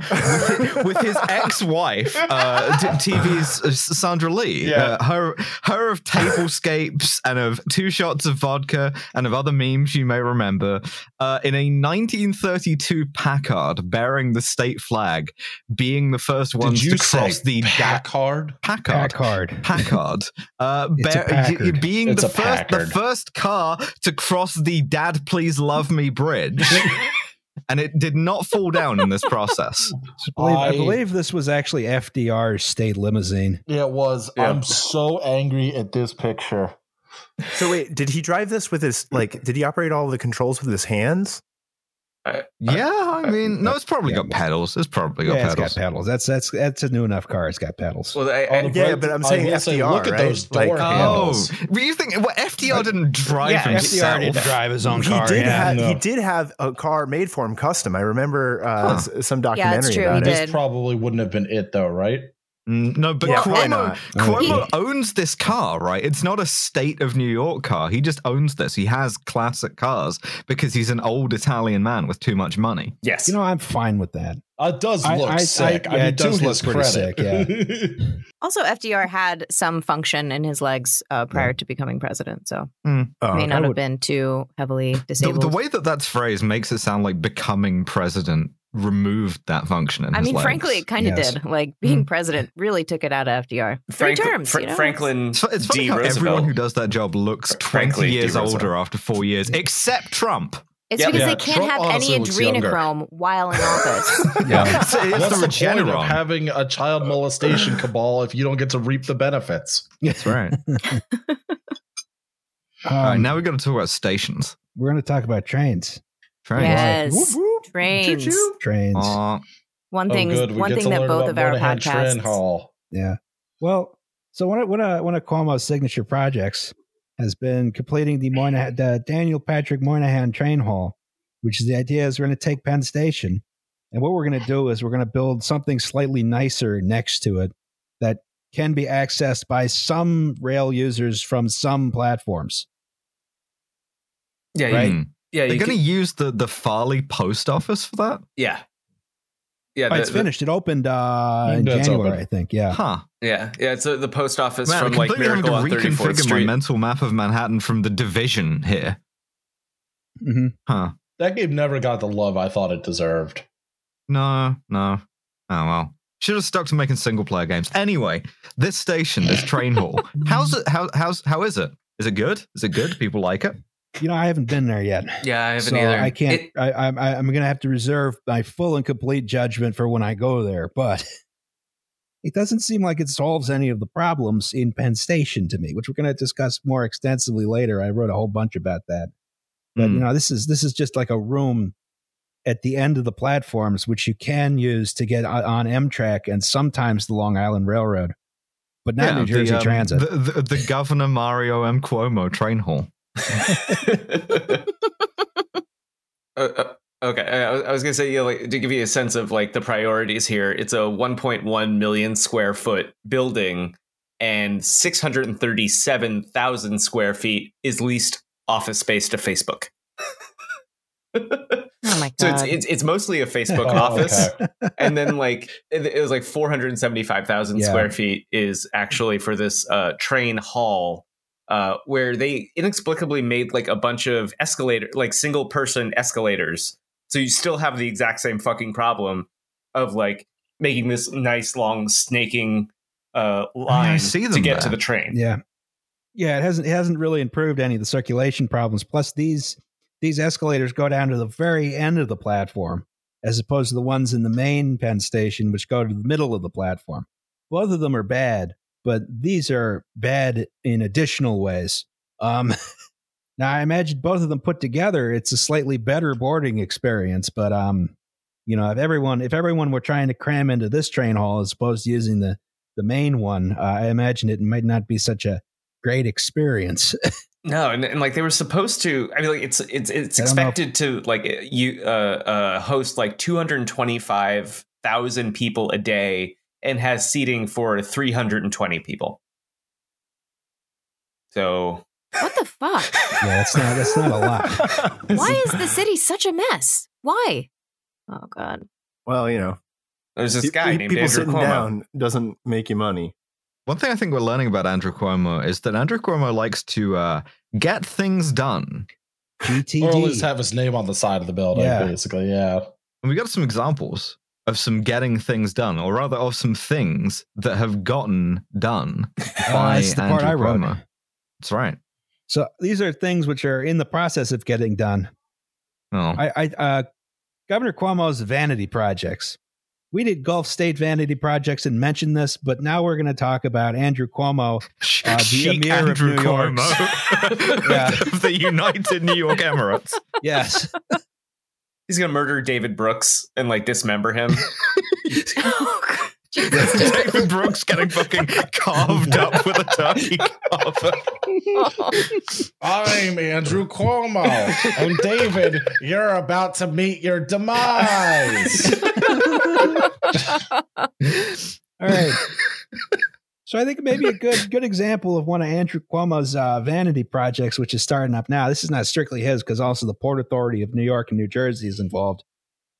with, with his ex-wife, uh, TV's uh, Sandra Lee. Yeah. Uh, her, her of tablescapes and of two shots of vodka and of other memes you may remember, uh, in a 1932 Packard bearing the state flag, being the first ones Did you to cross say the da- Packard? Packard. Packard. Packard, uh, It's bear- Packard. being It's the a first, the first car to cross the "Dad, please love me" bridge, and it did not fall down in this process. I believe, I I- believe this was actually FDR's state limousine. It was. Yeah. I'm so angry at this picture. So wait, did he drive this with his like? Did he operate all the controls with his hands? Yeah, I mean, no, it's probably Yeah. got pedals. It's probably got Yeah, it's pedals. got pedals. That's that's that's a new enough car. It's got pedals. well, I, I, Yeah, break- but I'm I saying will say, FDR, look at right? those door Like- Oh, handles. were you thinking? Well, FDR didn't drive yeah, himself. FDR didn't drive his own he car. did. yeah. have, no. He did have a car made for him custom. I remember uh, Huh. s- some Yeah, documentary it's true, about he it. This probably wouldn't have been it, though, right? Mm, No, but Yeah, Cuomo. Cuomo He- owns this car, right? It's not a state of New York car. He just owns this. He has classic cars because he's an old Italian man with too much money. yes, You know, I'm fine with that. It does I- look I- I- sick. I, yeah, mean, it does look pretty credit. sick, Also, FDR had some function in his legs uh, prior to becoming president, so Oh, may not I have would- been too heavily The, disabled. the way that that's phrased makes it sound like becoming president removed that function in I his mean, legs. frankly, it kind of Yes. did. Like being president really took it out of FDR. Three Frank- terms. Fra- you know? Franklin It's, it's funny D. how everyone who does that job looks 20 Frankly, D. years older after four years, except Trump. It's Yeah. because Yeah, they can't Trump have any looks younger. adrenochrome while in office. Yeah. It's, it's What's the the point of having a child molestation cabal if you don't get to reap the benefits? That's right. Um, All right, now we're going to talk about stations. we're going to talk about trains. Trains. yes, Whoop, whoop. Trains. Choo-choo. Trains. Aw, One Oh, thing. good. We One get thing that both of our Moynihan Train podcasts. Hall. Yeah. Well, so one of one of one of Cuomo's signature projects has been completing the Moynihan, the Daniel Patrick Moynihan Train Hall, which is the idea is we're going to take Penn Station, and what we're going to do is we're going to build something slightly nicer next to it that can be accessed by some rail users from some platforms. yeah, Right. Yeah, They're going to use the, the Farley post office for that? yeah, yeah. Oh, the- it's the- finished. It opened uh, in January, open. I think. Yeah. Huh. yeah, yeah. It's uh, the post office Man, from I'm like Miracle on to 34th reconfigure my Street. mental map of Manhattan from the division here. hmm Huh. That game never got the love I thought it deserved. No, no. Oh well. Should have stuck to making single player games. Anyway, this station, this train hall. How's it how how's how is it? Is it good? Is it good? People like it? You know, I haven't been there yet. Yeah, I haven't so either. I can't. It- I, I'm I'm going to have to reserve my full and complete judgment for when I go there. But it doesn't seem like it solves any of the problems in Penn Station to me, which we're going to discuss more extensively later. I wrote a whole bunch about that. But Hmm. you know, this is this is just like a room at the end of the platforms, which you can use to get on- Amtrak and sometimes the Long Island Railroad, but not New Jersey the, um, Transit. The, the, the Governor Mario M. Cuomo train hall. Uh, uh, okay, I, I was gonna say, yeah, like, to give you a sense of like the priorities here, it's a 1.1 million square foot building, and 637,000 square feet is leased office space to Facebook. Oh my So god! it's, it's it's mostly a Facebook Oh, office, okay. and then like it, it was like 475,000 Yeah. square feet is actually for this uh, train hall. Uh, where they inexplicably made like a bunch of escalator, like single person escalators. So you still have the exact same fucking problem of like making this nice long snaking uh, line see to them get to the train. Yeah. Yeah, it hasn't it hasn't really improved any of the circulation problems. Plus these these escalators go down to the very end of the platform as opposed to the ones in the main Penn station which go to the middle of the platform. Both of them are bad, but these are bad in additional ways. Um, now, I imagine both of them put together, it's a slightly better boarding experience. But um, you know, if everyone if everyone were trying to cram into this train hall as opposed to using the the main one, uh, I imagine it might not be such a great experience. No, and, and like they were supposed to. I mean, like it's it's it's if- expected to like you uh, uh host like two hundred twenty five thousand people a day and has seating for three hundred and twenty people. So What the fuck? yeah, that's not that's not a lot. Why is the city such a mess? Why? Oh god. well, you know, there's this guy pe- named people Andrew sitting Cuomo. down doesn't make you money. One thing I think we're learning about Andrew Cuomo is that Andrew Cuomo likes to uh, get things done. Or at least have his name on the side of the building, Yeah. basically. Yeah. And we got some examples of some getting things done, or rather, of some things that have gotten done Uh, by that's the part Andrew I wrote. Cuomo. That's right. So these are things which are in the process of getting done. Oh, I, I uh, Governor Cuomo's vanity projects. We did Gulf State vanity projects and mentioned this, but now we're going to talk about Andrew Cuomo. Uh, the Emir of Andrew New York. Cuomo Yeah. of the United New York Emirates. Yes, He's gonna murder David Brooks and like dismember him. David Brooks getting fucking carved up with a turkey carver. I'm Andrew Cuomo. and David, you're about to meet your demise. all right. So I think maybe a good good example of one of Andrew Cuomo's uh, vanity projects, which is starting up now. This is not strictly his, because also the Port Authority of New York and New Jersey is involved.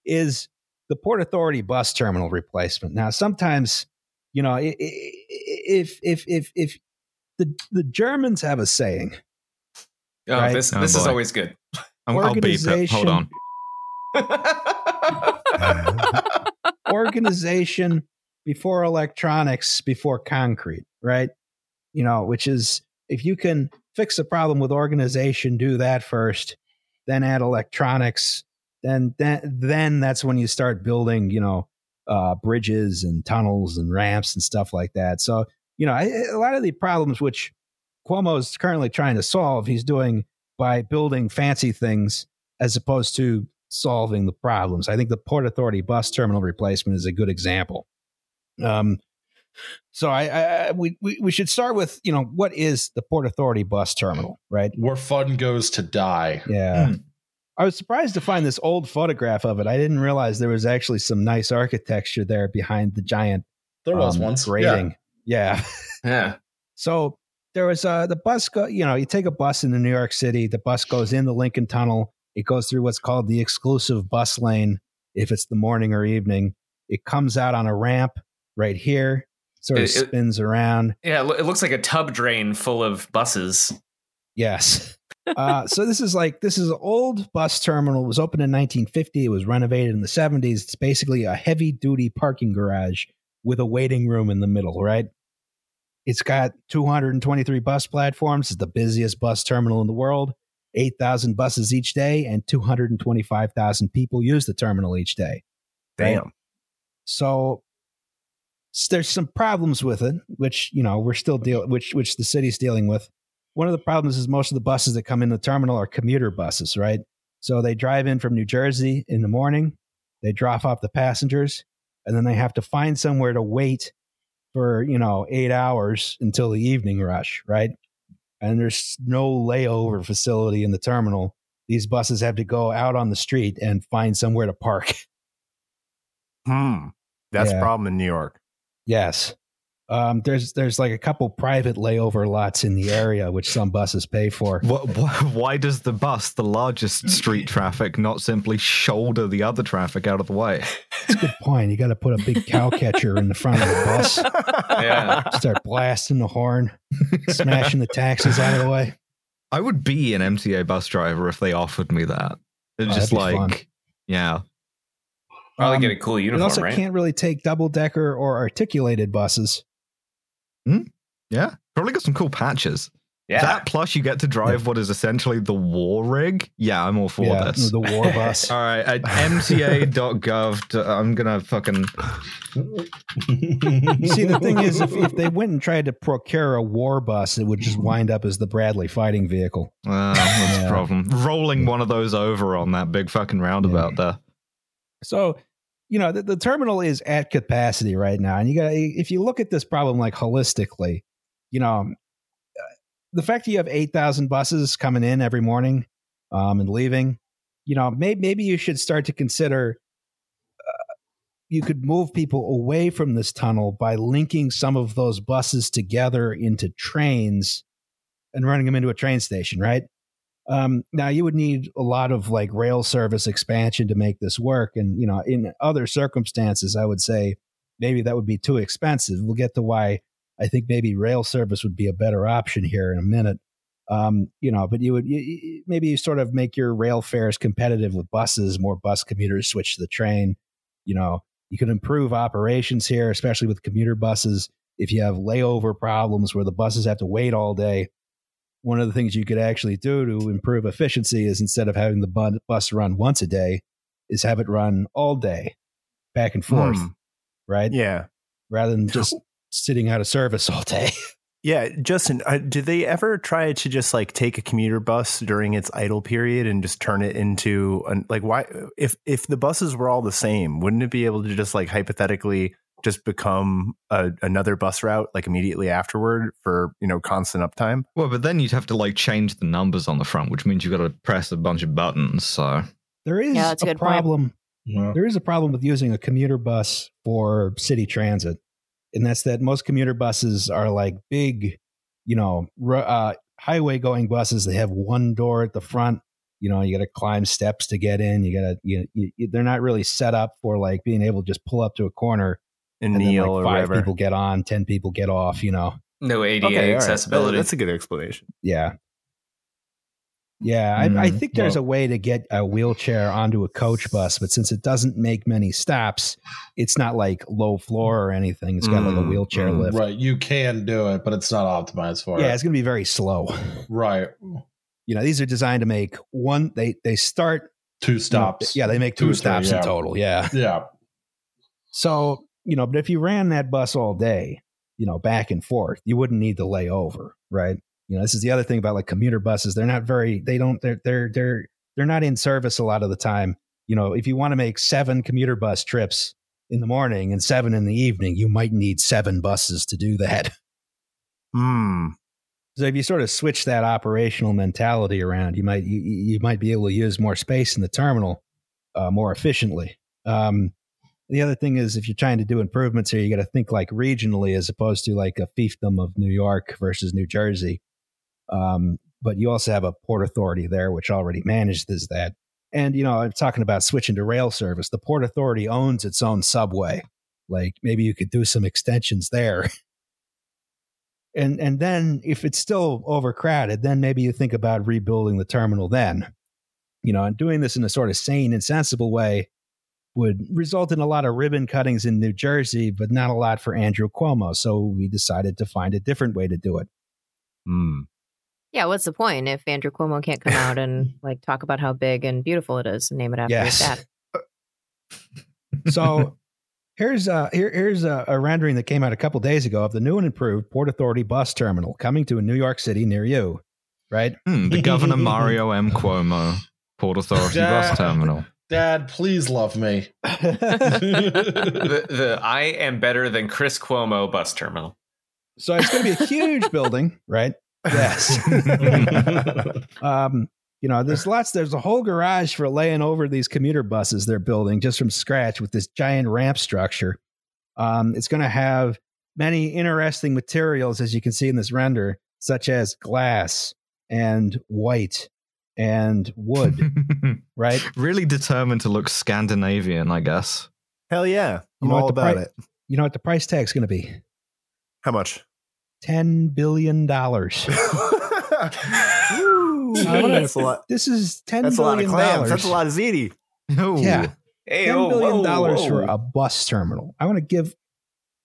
Is the Port Authority bus terminal replacement? Now, sometimes you know, i- i- if if if if the the Germans have a saying, Oh, Right. this Oh, this is always good. I'll, I'll beep it. Hold on. organization before electronics before concrete, right? You know, which is if you can fix a problem with organization, do that first, then add electronics, then then then that's when you start building, you know, uh, bridges and tunnels and ramps and stuff like that. So you know, a lot of the problems which Cuomo is currently trying to solve, he's doing by building fancy things as opposed to solving the problems. I think the Port Authority bus terminal replacement is a good example. Um, so I, I we, we we should start with you know what is the Port Authority bus terminal, right? Where fun goes to die. Yeah. Hmm. I was surprised to find this old photograph of it. I didn't realize there was actually some nice architecture there behind the giant There was um, once. Yeah. Yeah. yeah. So there was uh, the bus go. You know, you take a bus into New York City. The bus goes in the Lincoln Tunnel. It goes through what's called the exclusive bus lane. If it's the morning or evening, it comes out on a ramp right here. Sort of It- it- spins around. Yeah, it looks like a tub drain full of buses. Yes. uh, so this is like this is an old bus terminal. It was opened in 1950. It was renovated in the 70s. It's basically a heavy duty parking garage with a waiting room in the middle. Right. It's got 223 bus platforms. It's the busiest bus terminal in the world. 8,000 buses each day, and 225,000 people use the terminal each day. Damn. So s- there's some problems with it, which you know we're still dealing, which which the city's dealing with. One of the problems is most of the buses that come in the terminal are commuter buses, right? So they drive in from New Jersey in the morning, they drop off the passengers, and then they have to find somewhere to wait for you know eight hours until the evening rush, right? And there's no layover facility in the terminal. These buses have to go out on the street and find somewhere to park. Hmm. That's Yeah. a problem in New York. Yes. Um, there's there's like a couple private layover lots in the area which some buses pay for. What, wh- why does the bus, the largest street traffic, not simply shoulder the other traffic out of the way? It's a good point. You got to put a big cow catcher in the front of the bus. Yeah. Start blasting the horn, smashing the taxis out of the way. I would be an MTA bus driver if they offered me that. It's Oh, just like, fun. yeah. Probably Um, get a cool It uniform, also right? can't really take double decker or articulated buses. Yeah. Probably got some cool patches. Yeah. That plus you get to drive what is essentially the war rig. Yeah, I'm all for yeah, this. the war bus. all right, at mta.gov, to- I'm gonna fucking. See, the thing is, if, if they went and tried to procure a war bus, it would just wind up as the Bradley fighting vehicle. Uh, that's Yeah. the problem. Rolling one of those over on that big fucking roundabout there. So, you know, the, the terminal is at capacity right now, and you got if you look at this problem like holistically, you know, uh, the fact that you have eight thousand buses coming in every morning um, and leaving, you know, maybe maybe you should start to consider. uh, You could move people away from this tunnel by linking some of those buses together into trains and running them into a train station, right? Um, now you would need a lot of like rail service expansion to make this work, and you know, in other circumstances, I would say maybe that would be too expensive. We'll get to why I think maybe rail service would be a better option here in a minute. Um, you know, but you would you, maybe you sort of make your rail fares competitive with buses. More bus commuters switch to the train. You know, you can improve operations here, especially with commuter buses. If you have layover problems where the buses have to wait all day, one of the things you could actually do to improve efficiency is instead of having the bus run once a day, is have it run all day, back and forth, Hmm. right? Yeah. Rather than just sitting out of service all day. Yeah, Justin, uh, did they ever try to just like take a commuter bus during its idle period and just turn it into an, like why if if the buses were all the same, wouldn't it be able to just like hypothetically just become a, another bus route like immediately afterward for you know constant uptime? Well, but then you'd have to like change the numbers on the front, which means you've got to press a bunch of buttons. So There is Yeah, a a good problem. Yeah. There is a problem with using a commuter bus for city transit, and that's that most commuter buses are like big, you know, uh, highway going buses. They have one door at the front. You know, you got to climb steps to get in. You got to, you, you, they're not really set up for like being able to just pull up to a corner And, and then like or five whatever. people get on, ten people get off. You know, no ADA Okay, all right. accessibility. That's a good explanation. yeah. Yeah, I, I Mm, think there's well- a way to get a wheelchair onto a coach bus, but since it doesn't make many stops, it's not like low floor or anything. It's got like a Mm, wheelchair mm, lift. Right. You can do it, but it's not optimized for Yeah, it. Yeah, it's going to be very slow. Right. You know, these are designed to make one. They they start Two stops. Yeah, they make two, Two or three, stops in total. Yeah. Yeah. So you know, but if you ran that bus all day, you know, back and forth, you wouldn't need to lay over, right? You know, this is the other thing about like commuter buses. They're not very. They don't. They're they're they're they're not in service a lot of the time. You know, if you want to make seven commuter bus trips in the morning and seven in the evening, you might need seven buses to do that. Hmm. So if you sort of switch that operational mentality around, you might you, you might be able to use more space in the terminal uh, more efficiently. Um, the other thing is if you're trying to do improvements here, you got to think like regionally as opposed to like a fiefdom of New York versus New Jersey. Um, but you also have a port authority there, which already manages that. And you know, I'm talking about switching to rail service. The port authority owns its own subway. Like maybe you could do some extensions there. and and then if it's still overcrowded, then maybe you think about rebuilding the terminal. Then, you know, and doing this in a sort of sane and sensible way would result in a lot of ribbon cuttings in New Jersey, but not a lot for Andrew Cuomo. So we decided to find a different way to do it. Hmm. Yeah, what's the point if Andrew Cuomo can't come out and like talk about how big and beautiful it is and name it after his Yes. dad? So here's uh here, here's a, a rendering that came out a couple days ago of the new and improved Port Authority bus terminal coming to a New York City near you. Right? Hmm, the Governor Mario M. Cuomo Port Authority bus terminal. Dad, please love me. the, the I am better than Chris Cuomo bus terminal. so it's going to be a huge building, right? Yes. um, you know, there's lots. There's a whole garage for laying over these commuter buses they're building just from scratch with this giant ramp structure. Um, it's going to have many interesting materials, as you can see in this render, such as glass and white and wood. right? really determined to look Scandinavian, I guess. Hell yeah. You I'm know what all the about pri- it. You know what the price tag's going to be? How much? Ten billion dollars. Ooh, that's a lot. This is ten That's a lot of clams. dollars. That's a lot of ziti. No. Yeah. Hey, ten oh, billion whoa, dollars whoa. for a bus terminal. I want to give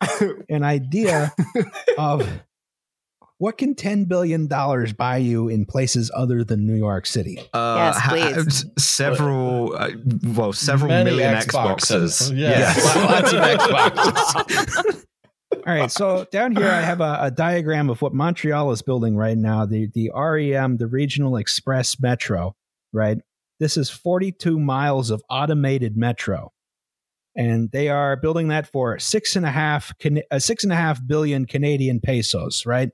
an idea of what can ten billion dollars buy you in places other than New York City? Uh, Yes, ha- please. several, uh, well, several Many million Xboxes. Xboxes. Yes. Lots of Xboxes. All right, so down here I have a, a diagram of what Montreal is building right now. The the REM, the Regional Express Metro, right? This is 42 miles of automated metro, and they are building that for six and a half Can- uh, six and a half billion Canadian pesos, right?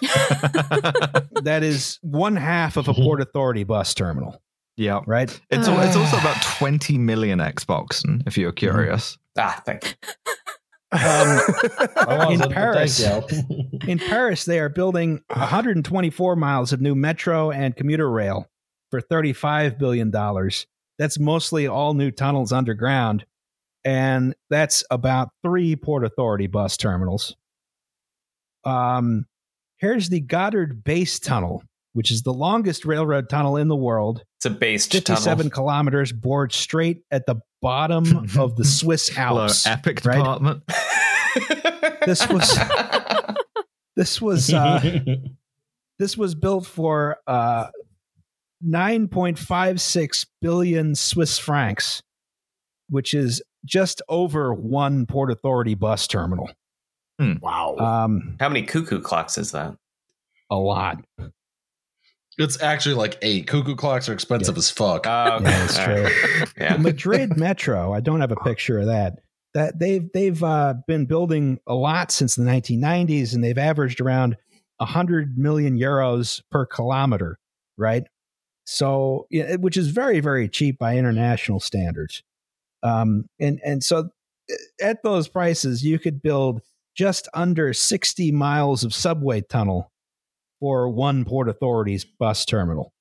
that is one half of a Port Authority bus terminal, yeah. right? It's, al- it's also about 20 million Xboxen, if you're curious. Ah, thank you. Um, in Paris. In Paris, they are building 124 miles of new metro and commuter rail for $35 billion. That's mostly all new tunnels underground. And that's about three Port Authority bus terminals. Um, here's the Gotthard Base Tunnel, which is the longest railroad tunnel in the world. It's a based 57 tunnel. kilometers, bored straight at the bottom of the Swiss Hello, Alps. Epic right? Department. This was this was uh, this was built for uh, 9.56 billion Swiss francs, which is just over one Port Authority bus terminal. Wow. Um, How many cuckoo clocks is that? a lot. It's actually like eight. Cuckoo clocks are expensive as fuck. Oh, okay. Yeah, that's true. Yeah. Madrid Metro. I don't have a picture of that. That they've they've uh, been building a lot since the 1990s, and they've averaged around 100 million euros per kilometer, right? So, yeah, which is very very cheap by international standards. Um, and and so uh, at those prices, you could build just under 60 miles of subway tunnel for one Port Authority's bus terminal.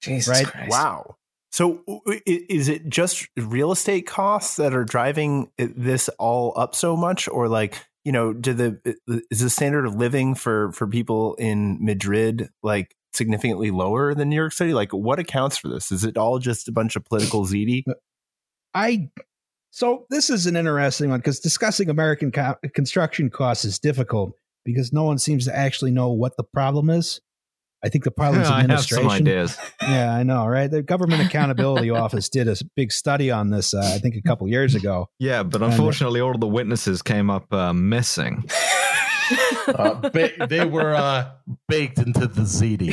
Jesus Right? Christ. Wow. So i- i- is it just real estate costs that are driving uh, this all up so much or like, you know, do the is the standard of living for for people in Madrid like significantly lower than New York City? Like what accounts for this? Is it all just a bunch of political uh, ziti? I so this is an interesting one because discussing American co- construction costs is difficult because no one seems to actually know what the problem is. I think the problem is I have some administration. ideas. Yeah, I know, right? The Government Accountability Office did a big study on this, uh, I think, a couple years ago. Yeah, but And- unfortunately, all of the witnesses came up uh, missing. Uh, ba- they were uh, baked into the ziti.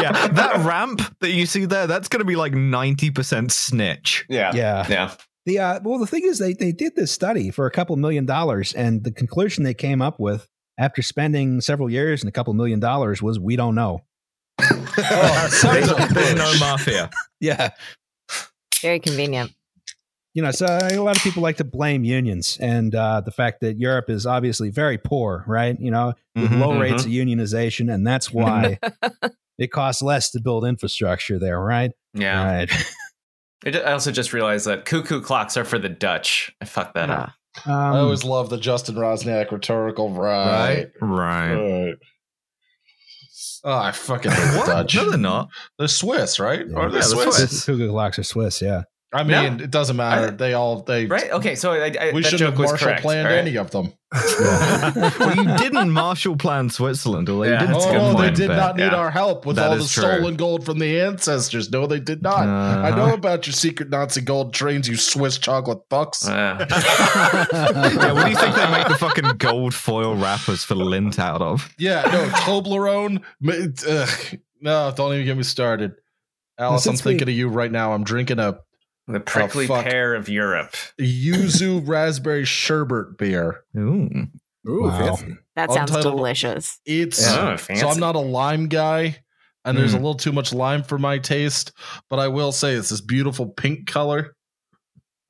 yeah, that ramp that you see there, that's going to be like 90% snitch. Yeah. Yeah. Yeah. The uh, well, the thing is, they they did this study for a couple million dollars, and the conclusion they came up with after spending several years and a couple million dollars was, we don't know. Oh, There's, there's no mafia. Yeah, Very convenient. You know, so a lot of people like to blame unions and uh, the fact that Europe is obviously very poor, right? You know, with Mhm, low rates of unionization, and that's why it costs less to build infrastructure there, right? Yeah. Right. I also just realized that cuckoo clocks are for the Dutch. I fucked that up. Um, I always love the Justin Roczniak rhetorical. Right. Right. Right. Oh, I fucking hate the What? Dutch. No, they're not. They're Swiss, right? Yeah. Or they're Yeah, they're Swiss. Swiss. Cuckoo clocks are Swiss, yeah. I mean, it doesn't matter. I- they all they Right? Okay, so I, I, We should joke have was Marshall planned all right? any of them. well, you didn't Marshall plan Switzerland, although Yeah. you did. That's oh, good they did not need Yeah. our help with That all the true. stolen gold from the ancestors. No, they did not. I Uh-huh. know about your secret Nazi gold trains, you Swiss chocolate fucks. Uh, yeah, what do you think they make the fucking gold foil wrappers for lint out of? Yeah, no, Toblerone. ugh, no, don't even get me started. Alice, I'm since we- thinking of you right now. I'm drinking a the prickly fuck. pear of Europe. yuzu raspberry sherbet beer. Ooh. Ooh, Wow. fancy. That sounds Untitled- delicious. It's Oh, so. I'm not a lime guy, and there's a Mm. little too much lime for my taste. But I will say it's this beautiful pink color.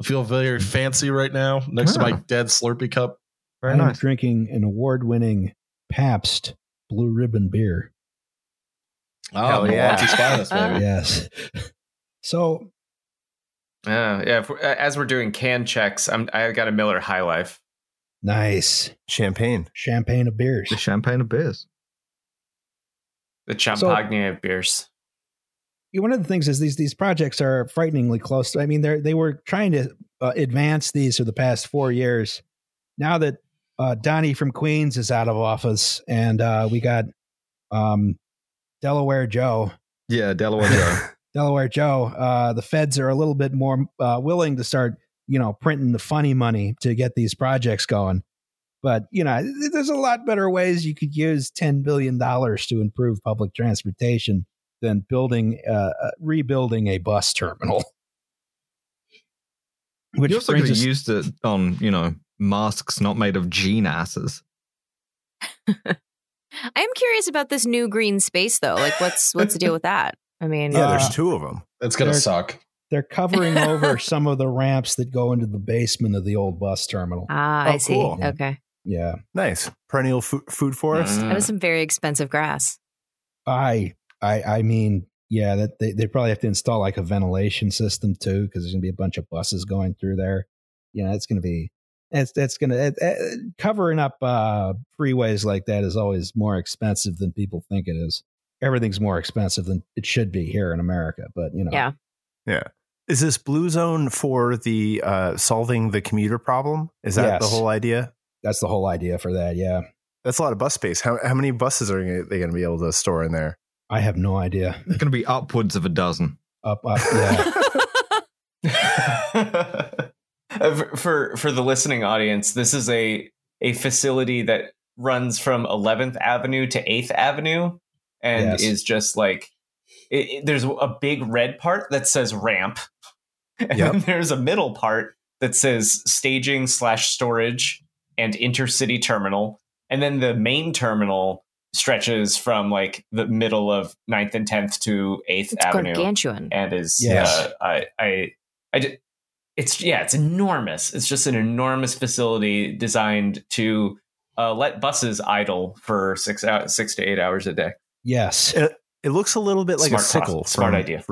I feel very fancy right now next to my dead Slurpee cup. Very I'm nice. drinking an award-winning Pabst Blue Ribbon beer. Oh, Hell yeah. Milwaukee's finest. Yes. So Yeah, yeah. If we're, as we're doing can checks, I'm I got a Miller High Life. nice Champagne. champagne of beers. The champagne of beers. The Champagne of beers. Yeah, One of the things is these these projects are frighteningly close. I mean, they they were trying to uh, advance these for the past four years. Now that uh, Donnie from Queens is out of office, and uh, we got um, Delaware Joe. Yeah, Delaware Joe. Delaware Joe. Uh, the feds are a little bit more uh, willing to start, you know, printing the funny money to get these projects going. But you know, there's a lot better ways you could use ten billion dollars to improve public transportation than building, uh, uh rebuilding a bus terminal. Which you also could have used it on, you know, masks not made of jean asses. I am curious about this new green space though. Like what's what's the deal with that? I mean, yeah, there's uh, two of them. It's gonna suck. They're covering over some of the ramps that go into the basement of the old bus terminal. Ah, oh, I see. Cool. Okay. Yeah. Nice. Perennial food, food forest. Mm. That was some very expensive grass. I I I mean, yeah, that they, they probably have to install like a ventilation system too, because there's gonna be a bunch of buses going through there. You know, it's gonna be it's that's going to it, covering up uh, freeways like that is always more expensive than people think it is. Everything's more expensive than it should be here in America, but you know, yeah, yeah. Is this blue zone for the uh, solving the commuter problem? Is that yes. the whole idea? That's the whole idea for that. Yeah, that's a lot of bus space. How how many buses are they going to be able to store in there? I have no idea. It's going to be upwards of a dozen. Up, up, yeah. Uh, for for the listening audience, this is a a facility that runs from 11th Avenue to 8th Avenue and yes. is just like it, it, there's a big red part that says ramp, and yep. then there's a middle part that says staging slash storage and intercity terminal, and then the main terminal stretches from like the middle of 9th and 10th to 8th it's Avenue, gargantuan. and is yes. Uh, I I I it's yeah, it's enormous. It's just an enormous facility designed to uh, let buses idle for six out six to eight hours a day. Yes, it, it looks a little bit like smart a sickle. Process, smart idea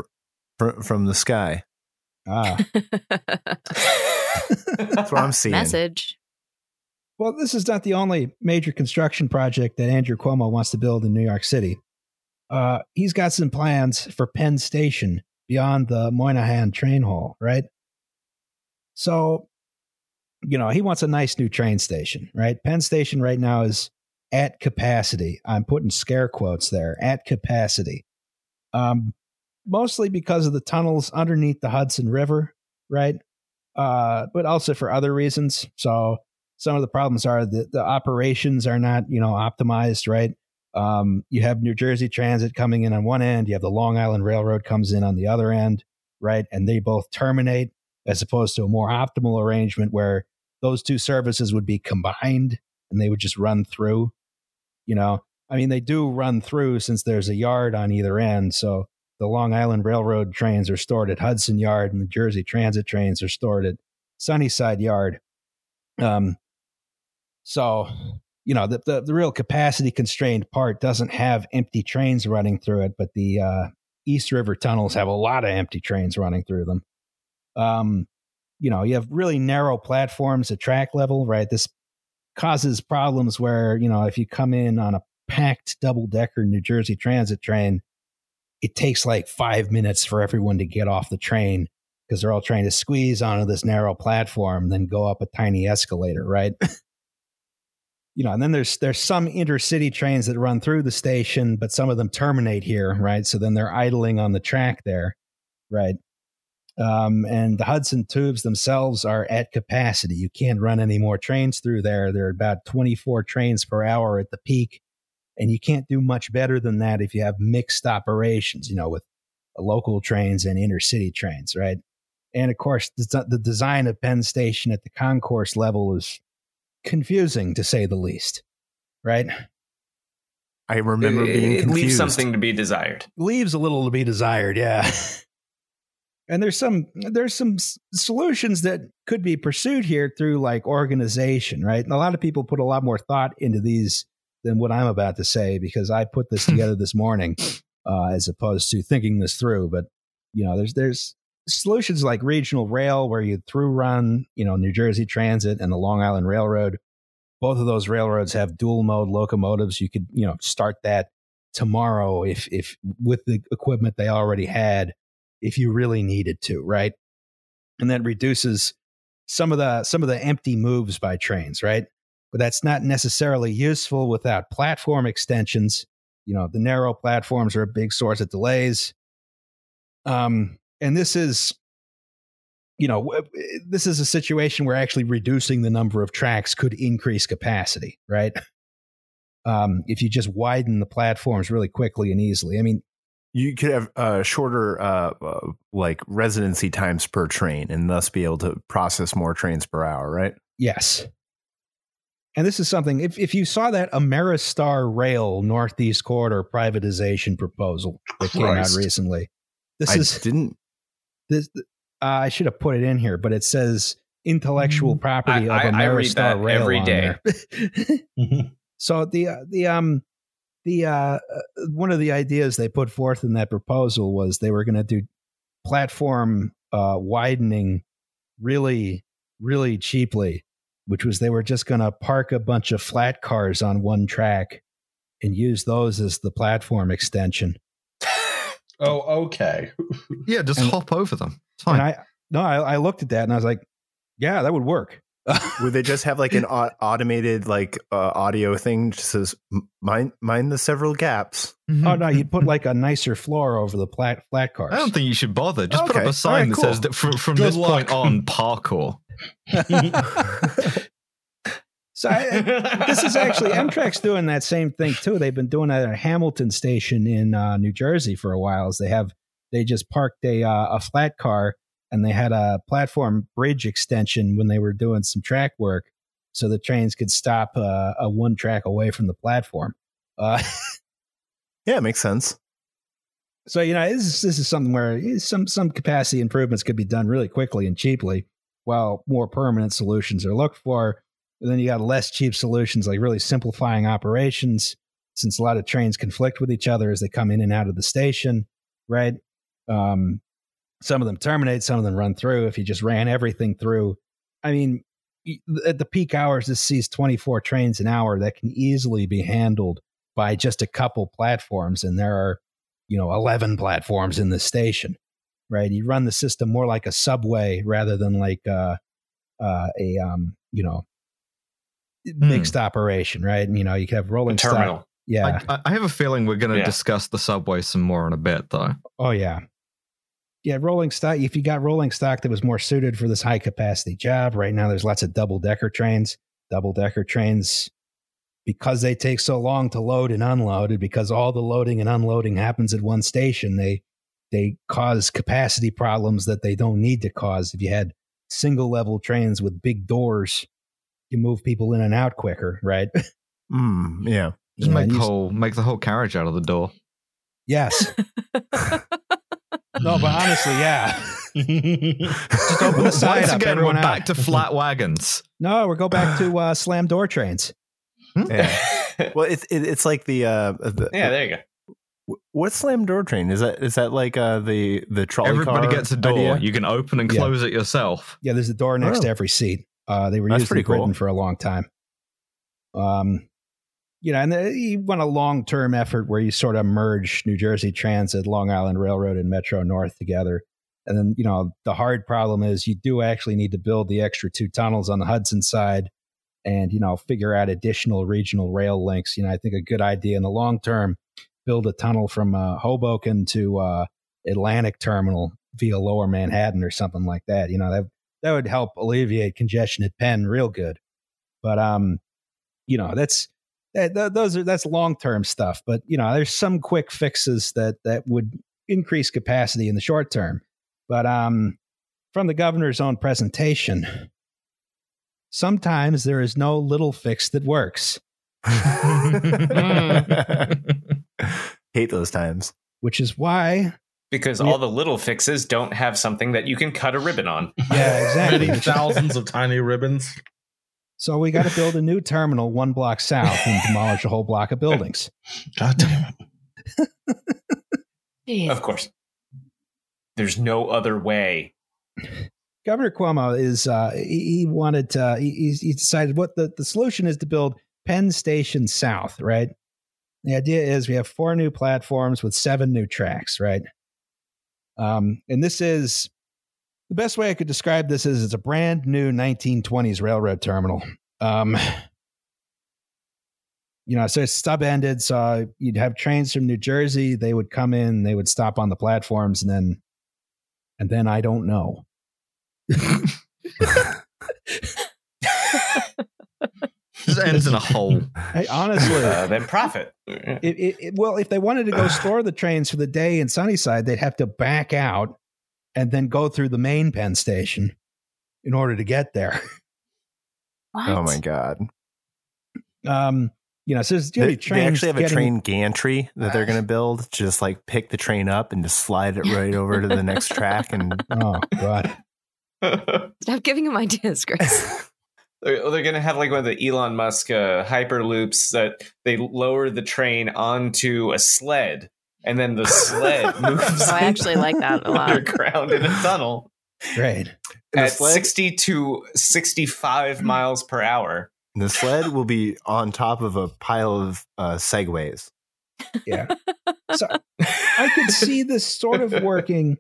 from, from the sky. Ah, that's what I'm seeing. Message. Well, this is not the only major construction project that Andrew Cuomo wants to build in New York City. Uh, he's got some plans for Penn Station beyond the Moynihan train hall, right? So, you know, he wants a nice new train station, right? Penn Station right now is at capacity. I'm putting scare quotes there at capacity. Um, mostly because of the tunnels underneath the Hudson River, right? Uh, but also for other reasons. So some of the problems are that the operations are not, you know, optimized, right? Um, you have New Jersey Transit coming in on one end, you have the Long Island Railroad comes in on the other end, right? And they both terminate as opposed to a more optimal arrangement where those two services would be combined and they would just run through. You know, I mean, they do run through since there's a yard on either end. So the Long Island Railroad trains are stored at Hudson Yard and the Jersey Transit trains are stored at Sunnyside Yard. Um, so, you know, the, the, the real capacity constrained part doesn't have empty trains running through it, but the uh, East River tunnels have a lot of empty trains running through them. Um, you know, you have really narrow platforms at track level, right? This causes problems where, you know, if you come in on a packed double decker New Jersey Transit train, it takes like five minutes for everyone to get off the train because they're all trying to squeeze onto this narrow platform, then go up a tiny escalator, right? you know, and then there's there's some intercity trains that run through the station, but some of them terminate here, right? So then they're idling on the track there, right? Um, and the Hudson tubes themselves are at capacity. You can't run any more trains through there. There are about 24 trains per hour at the peak. And you can't do much better than that if you have mixed operations, you know, with local trains and intercity trains, right? And of course, the design of Penn Station at the concourse level is confusing to say the least, right? I remember being confused. It leaves something to be desired. Leaves a little to be desired, yeah. and there's some there's some solutions that could be pursued here through like organization right? And a lot of people put a lot more thought into these than what i'm about to say because i put this together this morning uh, as opposed to thinking this through. But you know there's there's solutions like regional rail where you through run you know new jersey transit and the long island railroad. Both of those railroads have dual mode locomotives. You could you know start that tomorrow if if with the equipment they already had if you really needed to, right? And that reduces some of the some of the empty moves by trains, right? but that's not necessarily useful without platform extensions. You know, the narrow platforms are a big source of delays. Um, and this is, you know, this is a situation where actually reducing the number of tracks could increase capacity, right? Um, if you just widen the platforms really quickly and easily. I mean, you could have uh, shorter uh, uh, like residency times per train and thus be able to process more trains per hour right Yes. And this is something, if, if you saw that Ameristar Rail Northeast Corridor privatization proposal that came out recently, this i is, didn't this, uh, I should have put it in here, but it says intellectual property I- of I- I read Ameristar that Rail. every on there. so the, uh, the, um, the, uh, uh, one of the ideas they put forth in that proposal was they were going to do platform uh, widening really, really cheaply, which was they were just going to park a bunch of flat cars on one track and use those as the platform extension. oh, okay. Yeah, just And- hop over them. It's And fine. I no, I, I looked at that and I was like, yeah, that would work. Would they just have like an au- automated like uh, audio thing that says mind mind the several gaps oh no, you'd put like a nicer floor over the flat flat cars. I don't think you should bother. Just put up a sign Alright, that cool. says that from, from Good this point on, parkour. so I, this is actually Amtrak's doing that same thing too. They've been doing that at a Hamilton Station in uh, New Jersey for a while. As they have, they just parked a uh, a flat car and they had a platform bridge extension when they were doing some track work, so the trains could stop uh, a one track away from the platform. Uh, yeah it makes sense so you know this is, this is something where some some capacity improvements could be done really quickly and cheaply, while more permanent solutions are looked for. And then you got less cheap solutions like really simplifying operations, since a lot of trains conflict with each other as they come in and out of the station, right? Um, some of them terminate, some of them run through. If you just ran everything through, I mean, at the peak hours, this sees 24 trains an hour that can easily be handled by just a couple platforms, and there are you know 11 platforms in the station right you run the system more like a subway rather than like uh, uh, a um, you know mixed operation right and you know you can have rolling stock terminal. yeah I, I have a feeling we're going to Yeah. discuss the subway some more in a bit, though. oh yeah yeah rolling stock if you got rolling stock that was more suited for this high capacity job right now there's lots of double decker trains. Double decker trains because they take so long to load and unload and because all the loading and unloading happens at one station they they cause capacity problems that they don't need to cause. If you had single level trains with big doors you move people in and out quicker right? Mm, yeah. Just Yeah, make the whole make the whole carriage out of the door. yes no but honestly yeah Just open the side Once up, again, we're everyone out. back to flat wagons. no we'll go back to uh, slam door trains yeah well it's it, it's like the uh the, yeah, there you go. what slam door train is that is that like uh the the trolley Everybody car gets a door. idea? You can open and Yeah. close it yourself. Yeah, there's a door next to Oh. every seat. Uh, they were That's usually pretty cool. written for a long time. Um, you know, and the, you want a long term effort where you sort of merge New Jersey Transit, Long Island Railroad, and Metro North together. And then, you know, the hard problem is you do actually need to build the extra two tunnels on the Hudson side and, you know, figure out additional regional rail links. You know, I think a good idea in the long term, build a tunnel from uh, Hoboken to uh, Atlantic Terminal via Lower Manhattan or something like that. You know, that that would help alleviate congestion at Penn real good. But um, you know, that's that, that- those are that's long term stuff. But you know, there's some quick fixes that that would increase capacity in the short term. But um, from the governor's own presentation, sometimes there is no little fix that works, hate those times which is why Because all the little fixes don't have something that you can cut a ribbon on. Yeah, exactly. Many thousands of tiny ribbons. So we got to build a new terminal one block south and demolish a whole block of buildings. God damn it. Of course. There's no other way. Governor Cuomo is uh, he, he wanted to, he, he decided what the, the solution is to build Penn Station South, right? The idea is we have four new platforms with seven new tracks, right? Um, and this is the best way I could describe this is it's a brand new 1920s railroad terminal. Um, you know, so it's stub ended. So you'd have trains from New Jersey. They would come in, they would stop on the platforms, and then, and then I don't know. Just ends in a hole. Hey, honestly, Uh, then profit. it, it, it- well, if they wanted to go store the trains for the day in Sunnyside, they'd have to back out and then go through the main Penn station in order to get there. What? Oh my god! Um, you know, so there's They, be they actually have a train gantry that they're going to build. Just like pick the train up and just slide it right over to the next track, and Oh God! Stop giving him ideas, Chris. They're, they're going to have like one of the Elon Musk uh, hyperloops that they lower the train onto a sled, and then the sled moves. Oh, I actually like that a lot. underground in a tunnel right? And at sled- sixty to sixty-five miles per hour. the sled will be on top of a pile of uh, segways. Yeah. So I could see this sort of working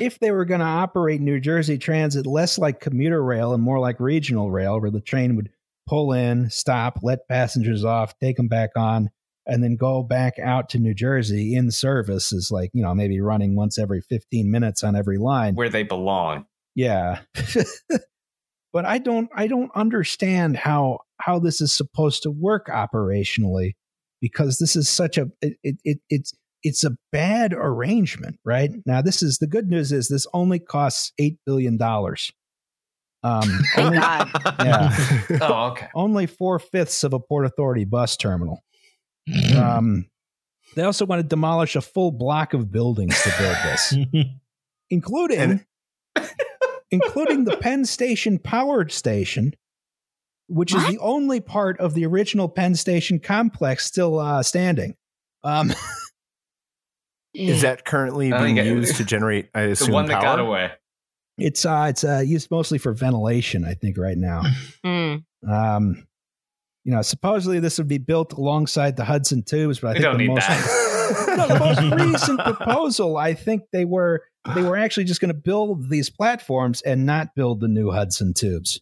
if they were going to operate New Jersey Transit less like commuter rail and more like regional rail, where the train would pull in, stop, let passengers off, take them back on, and then go back out to New Jersey in service is like, you know, maybe running once every 15 minutes on every line. where they belong. Yeah. but I don't I don't understand how how this is supposed to work operationally because this is such a it, it, it it's it's a bad arrangement, right? Now this is the good news is this only costs 8 billion dollars. Um Thank only, God. yeah. Oh, okay. only four fifths of a Port Authority bus terminal. Um, they also want to demolish a full block of buildings to build this, including including the Penn Station powered station, which is the only part of the original Penn Station complex still uh, standing. Um, Is that currently being think used to generate? I The assume one that power? got away. it's uh, it's uh, used mostly for ventilation, I think, right now. Mm. Um, you know, supposedly this would be built alongside the Hudson tubes, but I We think don't the need most that. no, the most recent proposal, I think they were they were actually just going to build these platforms and not build the new Hudson tubes.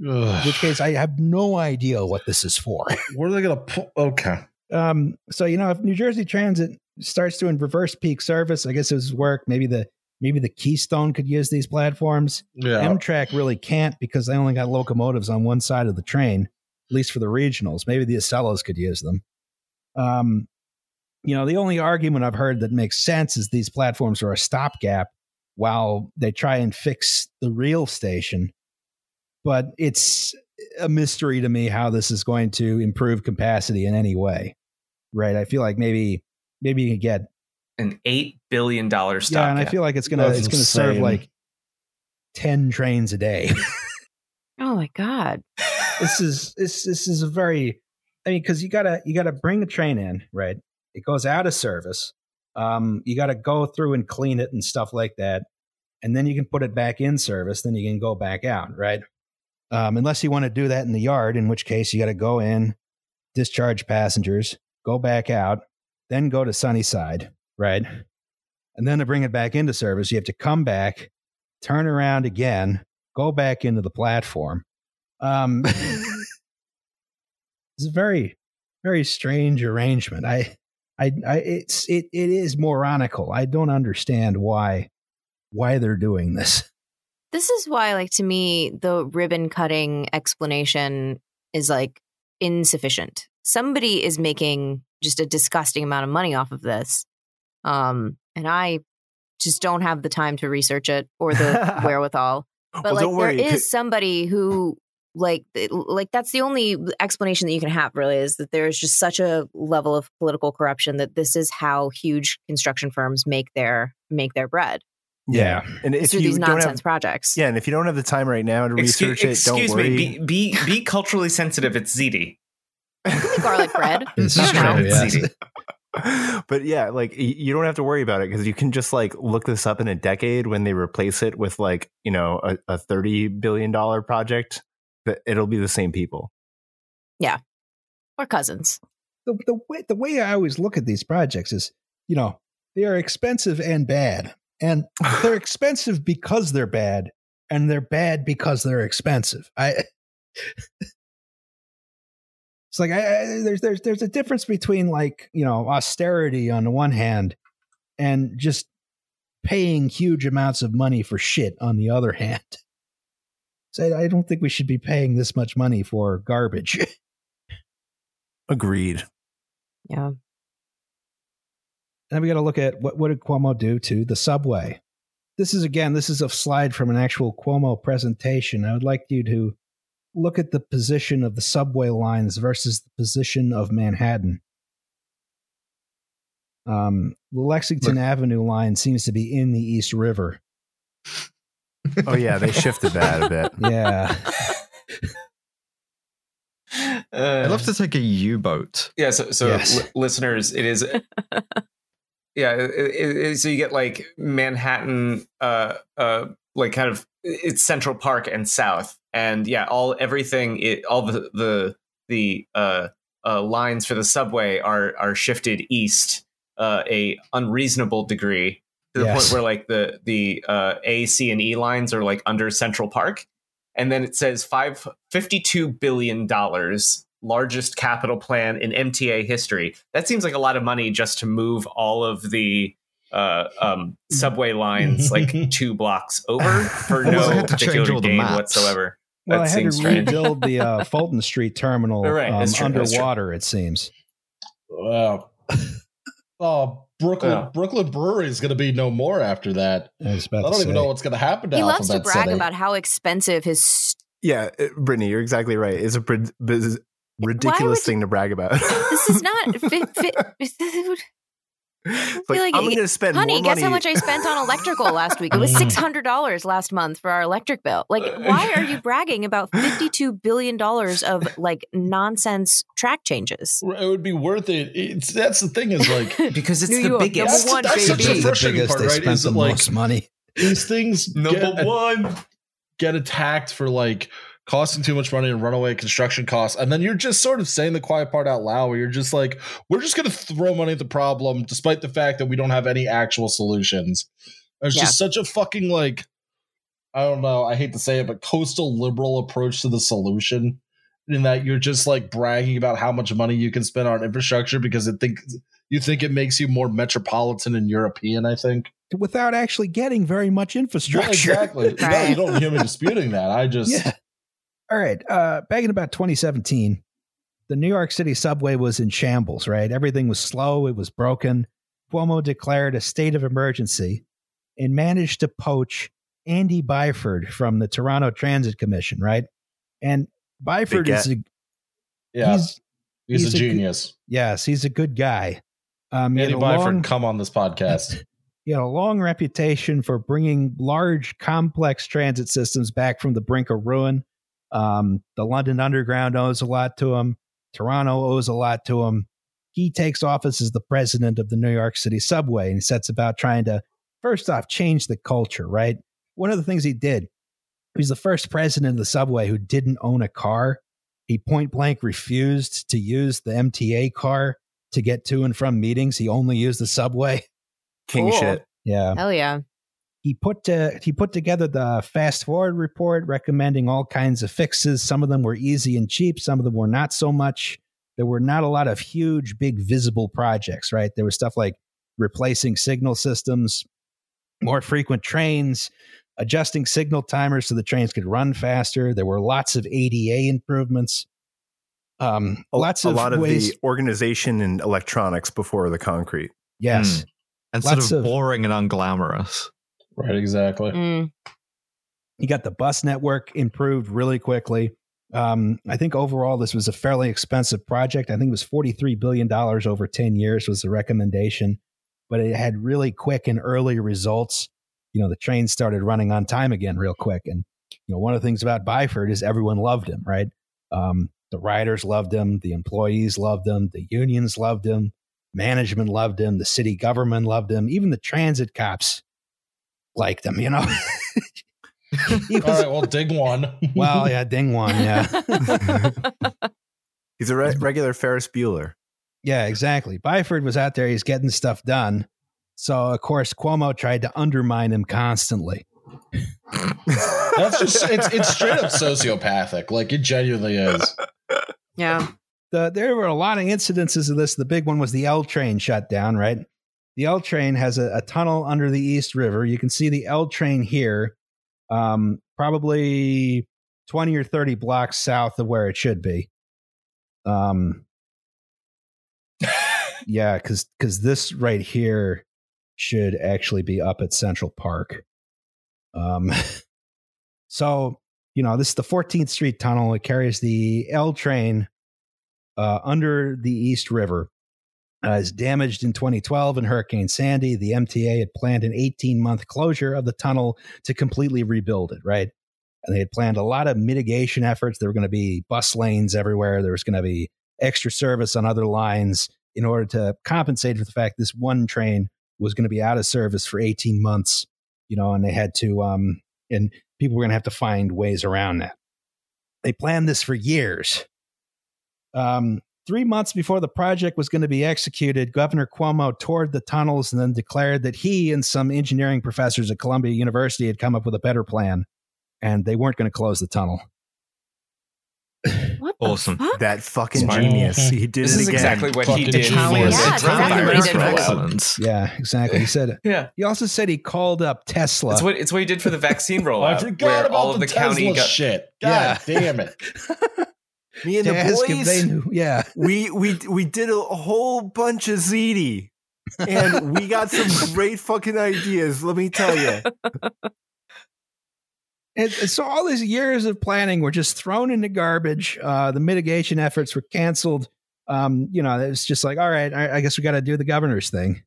In which case, I have no idea what this is for. Where are they going to pull? Okay. Um, so you know, if New Jersey Transit starts doing reverse peak service, I guess it would work. Maybe the maybe the Keystone could use these platforms. Yeah. Amtrak really can't because they only got locomotives on one side of the train, at least for the regionals. Maybe the Acelas could use them. Um, you know, the only argument I've heard that makes sense is these platforms are a stopgap while they try and fix the real station. But it's a mystery to me how this is going to improve capacity in any way. Right? I feel like maybe maybe you can get An eight billion dollar stop. yeah, and I feel like it's gonna That's it's gonna serve like ten trains a day. Oh my God. This is this this is a very i mean because you gotta you gotta bring a train in right? It goes out of service. Um you gotta go through and clean it and stuff like that and then you can put it back in service then you can go back out right? Um unless you want to do that in the yard in which case you gotta go in discharge passengers go back out then go to sunnyside right? And then to bring it back into service you have to come back turn around again go back into the platform um, it's a very, very strange arrangement. I, I, I, it's it, it is moronical. I don't understand why, why they're doing this. This is why, like, to me, the ribbon cutting explanation is like insufficient. Somebody is making just a disgusting amount of money off of this. Um, and I just don't have the time to research it or the wherewithal. But well, like, don't worry. there is somebody who, like, eh, like that's the only explanation that you can have. Really, is that there is just such a level of political corruption that this is how huge construction firms make their make their bread yeah. And if through you these don't nonsense have, projects. yeah, and if you don't have the time right now to Excuse, research it, don't excuse worry. me. Be, be be culturally sensitive. It's ziti. garlic bread. This I is don't know. true, yes. Ziti. but yeah, like you don't have to worry about it because you can just like look this up in a decade when they replace it with like you know a, a thirty billion dollar project. That it'll be the same people. Yeah, or cousins. The, the way the way I always look at these projects is, you know, they are expensive and bad, and they're expensive because they're bad, and they're bad because they're expensive. I. It's like I, I, there's there's there's a difference between like you know austerity on the one hand and just paying huge amounts of money for shit on the other hand. So I, I don't think we should be paying this much money for garbage. Agreed. Yeah. And then we got to look at what what did Cuomo do to the subway. This is again, this is a slide from an actual Cuomo presentation. I would like you to look at the position of the subway lines versus the position of Manhattan. Um, the Lexington Avenue line seems to be in the East River. Oh yeah, they shifted that a bit. Yeah, Uh, I'd love to take a U-boat. Yeah, so, so Yes. li- listeners, it is. yeah, it, it- it- so you get like Manhattan, uh, uh, like kind of it's Central Park and South, and yeah, all everything, it, all the the the uh, uh, lines for the subway are are shifted east uh, a unreasonable degree to the Yes. point where like the the uh, A, C, and E lines are like under Central Park, and then it says five fifty-two billion dollars largest capital plan in MTA history. That seems like a lot of money just to move all of the uh, um, subway lines like two blocks over for no had particular all the gain maps. whatsoever. well, That I had to strange. rebuild the uh, Fulton Street terminal Right, um, that's true, that's true. underwater. It seems. Wow. oh, Brooklyn Yeah. Brooklyn Brewery is going to be no more after that. I I don't even say. know what's going to happen to He loves to brag City. about how expensive his. Yeah, uh, Brittany, you're exactly right. It's a prid- biz- ridiculous you- thing to brag about. This is not. Fi, fi, It's like, like, I'm going to spend honey, more guess how much I spent on electrical last week? It was mm. six hundred dollars last month for our electric bill. Like, why are you bragging about fifty-two billion dollars of like nonsense track changes? it would be worth it. It's that's the thing is like Because it's New the York, biggest. number one, That's such a baby. the biggest. part, They right, spent is the like- most money. these things Number get, one. get attacked for like costing too much money and runaway construction costs and then you're just sort of saying the quiet part out loud where you're just like we're just going to throw money at the problem despite the fact that we don't have any actual solutions it's Yeah. just such a fucking like i don't know i hate to say it but coastal liberal approach to the solution in that you're just like bragging about how much money you can spend on infrastructure because it think you think it makes you more metropolitan and european i think without actually getting very much Yeah, infrastructure. exactly no, you don't hear me disputing that i just Yeah. All right. Uh, back in about 2017, the New York City subway was in shambles, right? Everything was slow, it was broken. Cuomo declared a state of emergency and managed to poach Andy Byford from the Toronto Transit Commission, right? And Byford Big is a, yeah he's He's, He's a a good- genius. yes, he's a good guy. Um, Andy Byford, long, come on this podcast. he had a long reputation for bringing large, complex transit systems back from the brink of ruin. Um, the London Underground owes a lot to him. Toronto owes a lot to him. He takes office as the president of the New York City subway and he sets about trying to, first off, change the culture, right? One of the things he did, he's the first president of the subway who didn't own a car. He point blank refused to use the MTA car to get to and from meetings. He only used the subway. King Cool. shit. Yeah Hell yeah! He put to, he put together the fast forward report recommending all kinds of fixes. Some of them were easy and cheap. Some of them were not so much. There were not a lot of huge big visible projects right? There was stuff like replacing signal systems more frequent trains adjusting signal timers so the trains could run faster. There were lots of ada improvements. Um A, lots a lot of ways the organization and electronics before the concrete. yes. And Lots sort of of- boring and unglamorous. Right, exactly. Mm. You got the bus network improved really quickly. Um, I think overall this was a fairly expensive project. I think it was $43 billion over 10 years was the recommendation, but it had really quick and early results. You know, the trains started running on time again real quick. And, you know, one of the things about Byford is everyone loved him, right? Um, the riders loved him, the employees loved him, the unions loved him, management loved him, the city government loved him, even the transit cops liked them, you know? He All was- right, well, dig one. well, yeah, ding one, yeah. He's a re- regular Ferris Bueller. Yeah, exactly. Byford was out there, he's getting stuff done. So, of course, Cuomo tried to undermine him constantly. That's just it's it's straight up sociopathic. Like it genuinely is. Yeah. the, there were a lot of incidences of this. The big one was the L train shut down, right? The L train has a, a tunnel under the East River. You can see the L train here, um, probably 20 or 30 blocks south of where it should be. Um, yeah, because because this right here should actually be up at Central Park. Um, so you know this is the 14th Street Tunnel. It carries the L train uh, under the East River. Uh, is damaged in 2012 in Hurricane Sandy. The MTA had planned an 18 month closure of the tunnel to completely rebuild it. Right. And they had planned a lot of mitigation efforts. There were going to be bus lanes everywhere. There was going to be extra service on other lines in order to compensate for the fact this one train was going to be out of service for 18 months, you know, and they had to, um, and people were going to have to find ways around that. They planned this for years. Um, three months before the project was going to be executed, Governor Cuomo toured the tunnels and then declared that he and some engineering professors at Columbia University had come up with a better plan and they weren't going to close the tunnel. What the Awesome. fuck? That fucking Smart. genius. He did This it is again. exactly what he did genius. Yeah, exactly what he did for- excellence. Yeah, exactly. He said Yeah. he also said he called up Tesla. It's what it's what he did for the vaccine Oh, I forgot where about all of the, the, county Tesla got shit. God damn it. Me and the boys. they knew. Yeah. we we we did a, whole bunch of ziti, and we got some great fucking ideas. Let me tell you. And so all these years of planning were just thrown in the garbage. Uh, the mitigation efforts were canceled. Um, you know, it's just like, all right, I, I guess we got to do the governor's thing.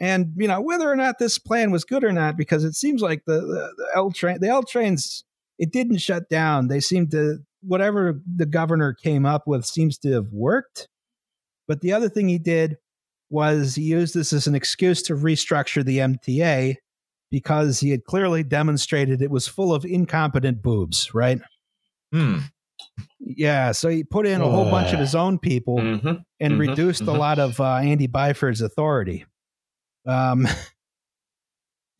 And you know, whether or not this plan was good or not, because it seems like the the, the L train, the L trains, it didn't shut down. They seemed to whatever the governor came up with seems to have worked. But the other thing he did was he used this as an excuse to restructure the MTA because he had clearly demonstrated it was full of incompetent boobs, right? Hmm. Yeah, so he put in a whole bunch of his own people Mhm. and mhm, reduced a mhm. lot of uh, Andy Byford's authority. Um,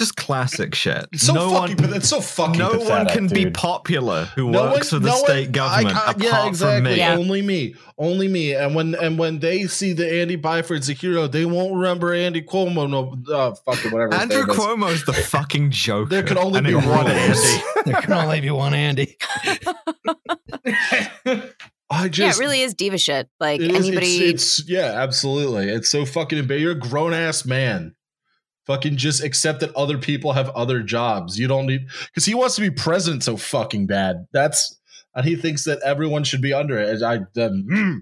Just classic shit. It's so no fucking, one, but it's so fucking no one pathetic, can be popular who No works one- for the no state I government can't- apart yeah, exactly. from me. Yeah. Only me, only me. And when and when they see the Andy Byford's a hero, they won't remember Andy Cuomo. No, uh, fucking whatever. his Andrew name is. Cuomo's the fucking joke. There can only be one. Andy. there can only be one Andy. I yeah, it really is diva shit. Like It is- anybody. It's, it's yeah, absolutely. It's so fucking embarrassing. You're a grown ass man. Fucking just accept that other people have other jobs. You don't need because he wants to be president so fucking bad. That's and he thinks that everyone should be under it. I, then mm,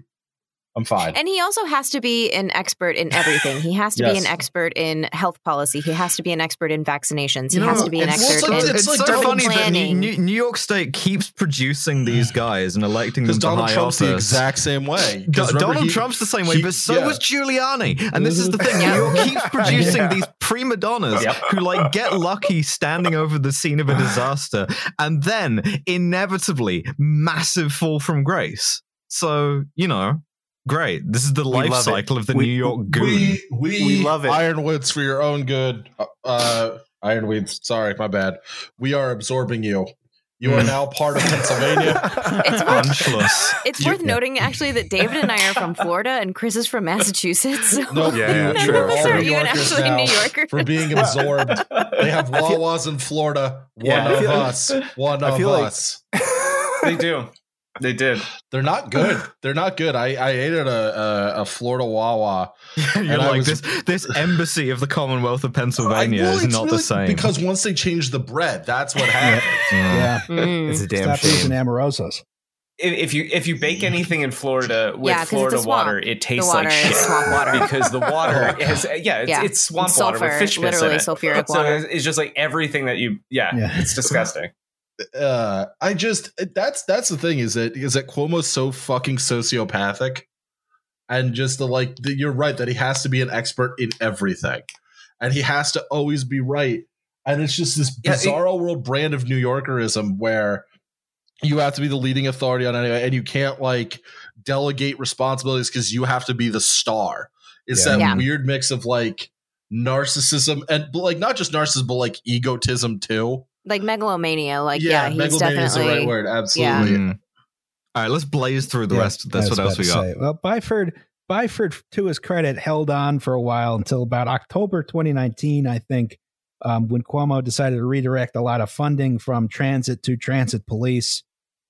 I'm fine. and he also has to be an expert in everything. He has to be an expert in health policy. He has to be an expert in vaccinations. You he know, has to be an expert so, in it's like so Donald funny that New. New, New York State keeps producing these guys and electing them Because to Donald high Trump's office. the exact same way. Do- 'Cause remember Donald he- Trump's the same way, he- but so yeah. was Giuliani. And this is the thing: Yeah. New York keeps producing Yeah. these prima donnas Yep. who like get lucky standing over the scene of a disaster, and then inevitably massive fall from grace. So you know, great. This is the life love it. cycle of the We- New York goon. We, we We love it. Ironwoods for your own good. Uh, Uh, Ironweeds, sorry, my bad. We are absorbing you. You are Mm. now part of Pennsylvania. It's worth- Anschluss. It's You- worth noting actually that David and I are from Florida and Chris is from Massachusetts. So Nope, Yeah, yeah, you- none you're of us are even actually now New Yorkers. For being absorbed. They have I feel- Wawas in Florida. One Yeah. I of feel- us. One of feel like- us. they do. They did. They're not good. They're not good. I, I ate at a, a, a Florida Wawa. You're like was- this. This embassy of the Commonwealth of Pennsylvania I- well, is it's not the same. Because once they changed the bread, that's what happened. Yeah. Mm. It's a damn Stop using shame. Amorosos. If, if you if you bake anything in Florida with Yeah, 'cause it's a Florida water, it tastes water like is shit swamp water. because the water has yeah, it's, Yeah. it's swamp It's water with fish piss in literally it. sulfuric So water. it's, it's just like everything that you yeah, Yeah. it's disgusting. Uh i just that's that's the thing is that is that cuomo's so fucking sociopathic and just the like the, you're right that he has to be an expert in everything and he has to always be right and it's just this Yeah, it- world brand of new yorkerism where you have to be the leading authority on anything and you can't like delegate responsibilities because you have to be the star it's Yeah. that Yeah. weird mix of like narcissism and like not just narcissism but like egotism too like megalomania. Like yeah, he's megalomania is the definitely right word. Absolutely. Mm. All right, let's blaze through the Yeah, rest of I this. was What else we got? say. Well, Byford, Byford, to his credit, held on for a while until about October 2019, I think, um, when Cuomo decided to redirect a lot of funding from transit to transit police.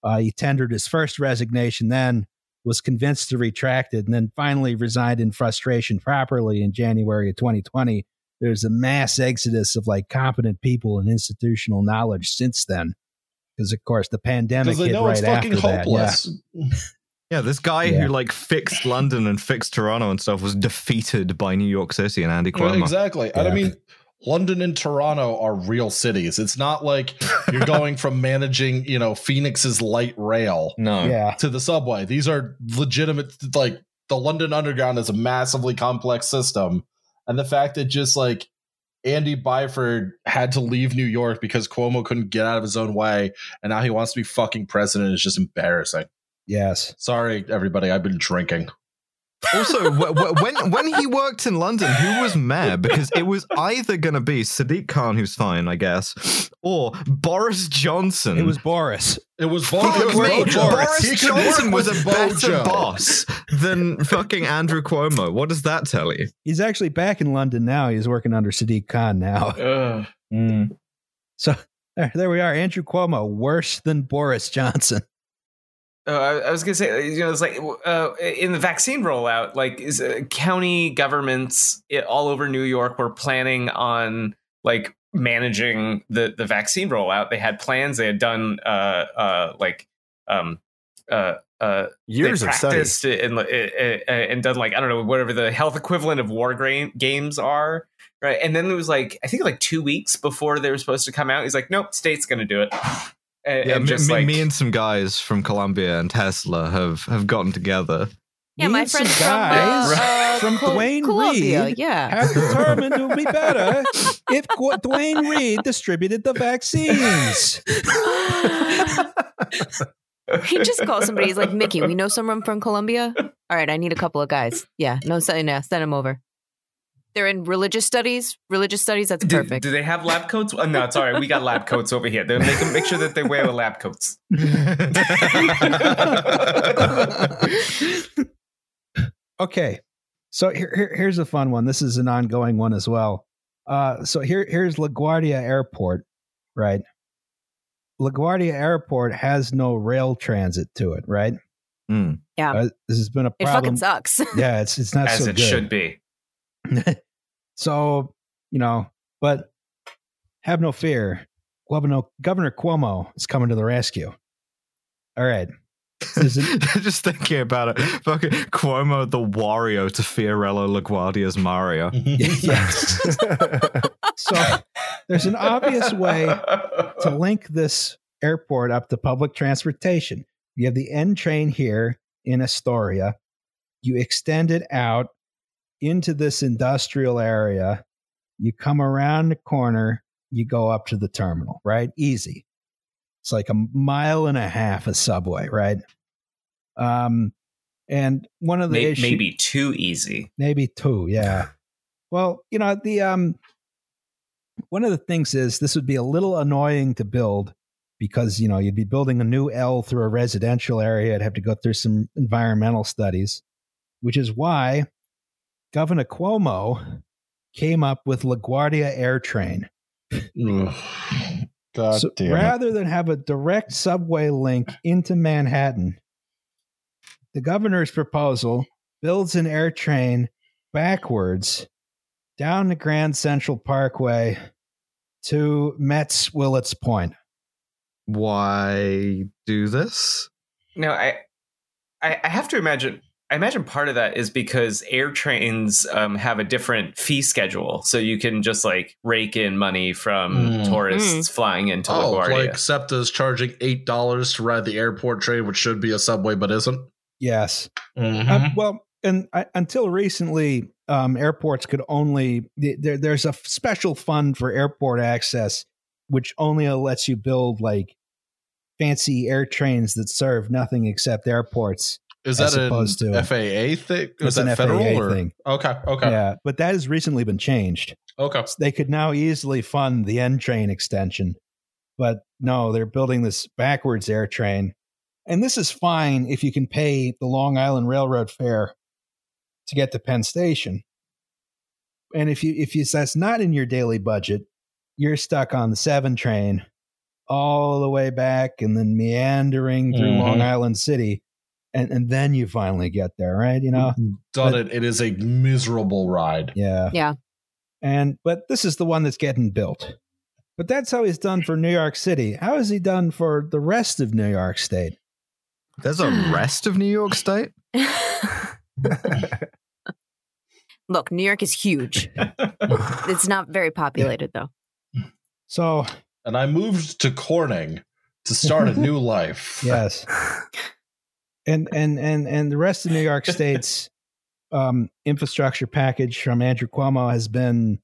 Uh, he tendered his first resignation, then was convinced to retract it, and then finally resigned in frustration properly in January of 2020. There's a mass exodus of like competent people and institutional knowledge since then. Because of course the pandemic Because hit right it's fucking after that. Yeah. hopeless. Yeah, this guy Yeah. who like fixed London and fixed Toronto and stuff was defeated by New York City and Andy Yeah, Cuomo. exactly. And I mean, London and Toronto are real cities. It's not like you're going from managing, you know, Phoenix's light rail No. Yeah. to the subway. These are legitimate. Like the London Underground is a massively complex system, and the fact that just like Andy Byford had to leave New York because Cuomo couldn't get out of his own way, and now he wants to be fucking president is just embarrassing. Yes. Sorry, everybody. I've been drinking. Also, w- w- when when he worked in London, who was mayor? Because it was either going to be Sadiq Khan, who's fine, I guess, or Boris Johnson. It was Boris. It was Fuck it was me, Bojo. Boris Johnson was a better Bojo. boss than fucking Andrew Cuomo. What does that tell you? He's actually back in London now. He's working under Sadiq Khan now. Ugh. Mm. So there, there we are. Andrew Cuomo, worse than Boris Johnson. Oh, I, I was gonna say, you know, it's like uh, in the vaccine rollout, like is uh, county governments i- all over New York were planning on like managing the the vaccine rollout. They had plans. They had done uh uh like um uh uh Years of study. practiced and uh, uh, and done like I don't know whatever the health equivalent of war gra- games are. Right, and then it was like I think like two weeks before they were supposed to come out. He's like, "Nope, state's going to do it." And, Yeah, and me, just me, like me and some guys from Columbia and Tesla have have gotten together. Yeah, Me my friends from, guys uh, uh, from Col- Dwayne Columbia, Reed Yeah. have determined it would be better if Qu- Duane Reade distributed the vaccines. he just calls somebody. He's like, Mickey, we know someone from Columbia. All right, I need a couple of guys. Yeah, no, send, yeah, send them over. They're in religious studies. Religious studies. That's Do, perfect. do they have lab coats? Oh, no, sorry, we got lab coats over here. They make, make sure that they wear the lab coats. Okay, so here, here- here's a fun one. This is an ongoing one as well. Uh, so here here's LaGuardia Airport, right? LaGuardia Airport has no rail transit to it, right? Hmm. Yeah. Uh, this has been a problem. it fucking sucks. Yeah, it's it's not as so it good. should be. so you know, but have no fear. Governor, Governor Cuomo is coming to the rescue. All right. Is- Just thinking about it, fucking Cuomo the Wario to Fiorello LaGuardia's Mario. yes. so there's an obvious way to link this airport up to public transportation. You have the N train here in Astoria. You extend it out into this industrial area. You come around the corner, you go up to the terminal, right? Easy. It's like a mile and a half of subway, right? Um, and one of the May- issues, maybe too easy. maybe two yeah well you know the um one of the things is this would be a little annoying to build because you know you'd be building a new l through a residential area I'd have to go through some environmental studies which is why governor cuomo came up with laguardia air train God so damn it. rather than have a direct subway link into manhattan the governor's proposal builds an air train backwards down the Grand Central Parkway to Mets Willets Point. Why do this? No, I, I, I have to imagine. I imagine part of that is because air trains um, have a different fee schedule, so you can just like rake in money from Mm. tourists flying into Oh, LaGuardia. like SEPTA's charging eight dollars to ride the airport train, which should be a subway but isn't. Yes. Mhm. Um, well, and I, until recently, um, airports could only there, there's a special fund for airport access, which only lets you build like fancy air trains that serve nothing except airports. Is that an to- FAA thing? Is that an federal FAA or? thing. Okay, okay, Yeah, but that has recently been changed. okay. So they could now easily fund the N train extension. But no, they're building this backwards air train. And this is fine if you can pay the Long Island Railroad fare to get to Penn Station. And if you if you that's not in your daily budget, you're stuck on the seven train all the way back and then meandering through Mhm. Long Island City. And and then you finally get there, right? You know? Mm-hmm. Done it. It is a miserable ride. Yeah. Yeah. And but this is the one that's getting built. But that's how he's done for New York City. How is he done for the rest of New York State? There's a rest of New York State. Look, New York is huge. It's not very populated though. So And I moved to Corning to start a new life. yes. And and and and the rest of New York State's um, infrastructure package from Andrew Cuomo has been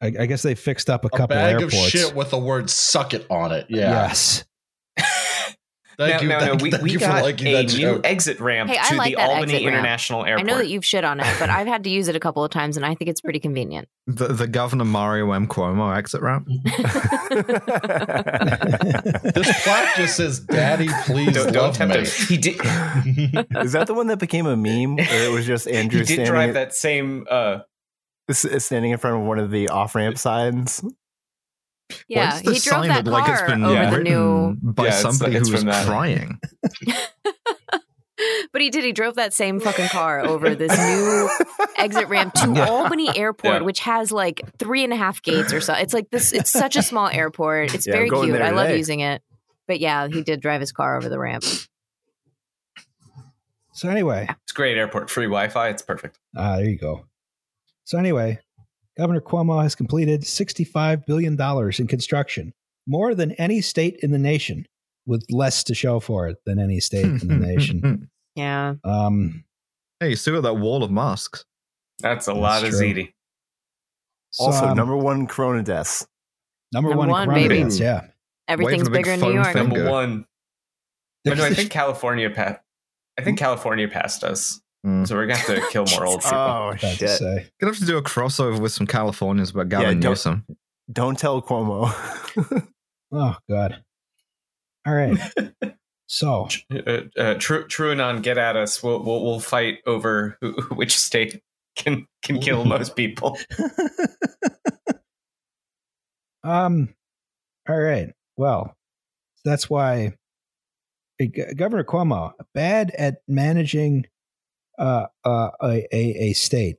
I, I guess they fixed up a A couple bag airports. of shit with the word "suck it" on it. Yeah. Yes. Thank no, you. no, thank, no. We, thank we you got a new joke. exit ramp Hey, to like the Albany exit ramp. International Airport. I know that you've shit on it, but I've had to use it a couple of times and I think it's pretty convenient. The, the Governor Mario M. Cuomo exit ramp. This plaque just says, "Daddy, please don't, don't love tempt me." him. He did. Is that the one that became a meme? Or it was just Andrew He did standing, drive that same. Uh, standing in front of one of the off ramp signs. Yeah, the he drove sign that look like it's car been over yeah, the new. by Yeah, somebody it's who was crying? But he did. He drove that same fucking car over this new exit ramp to Yeah. Albany Airport, Yeah. which has like three and a half gates or so. It's like this. It's such a small airport. It's Yeah, very cute. there I love using it. But yeah, he did drive his car over the ramp. So anyway, it's a great airport, free Wi-Fi. It's perfect. Ah, there you go. So anyway, Governor Cuomo has completed $65 billion in construction, more than any state in the nation, with less to show for it than any state in the nation. Yeah. Um, hey, you still got that wall of masks. That's a That's lot of true. ziti. so, Also, um, number one Corona deaths. number, Number one, in one, Corona baby. deaths, yeah. Everything's bigger in New York. thing. Number one. Oh, no, I think California passed. I think California passed us, Mm. so we're gonna have to kill more old people. Oh Bad to shit! say. Gonna have to do a crossover with some Californians about Gavin don't- Newsom. Don't tell Cuomo. Oh God. All right. So uh, uh, Tru- TrueAnon, get at us. We'll we'll, we'll fight over who, which state can can kill most people. um all right. Well, that's why Governor Cuomo bad at managing uh, uh, a, a a state.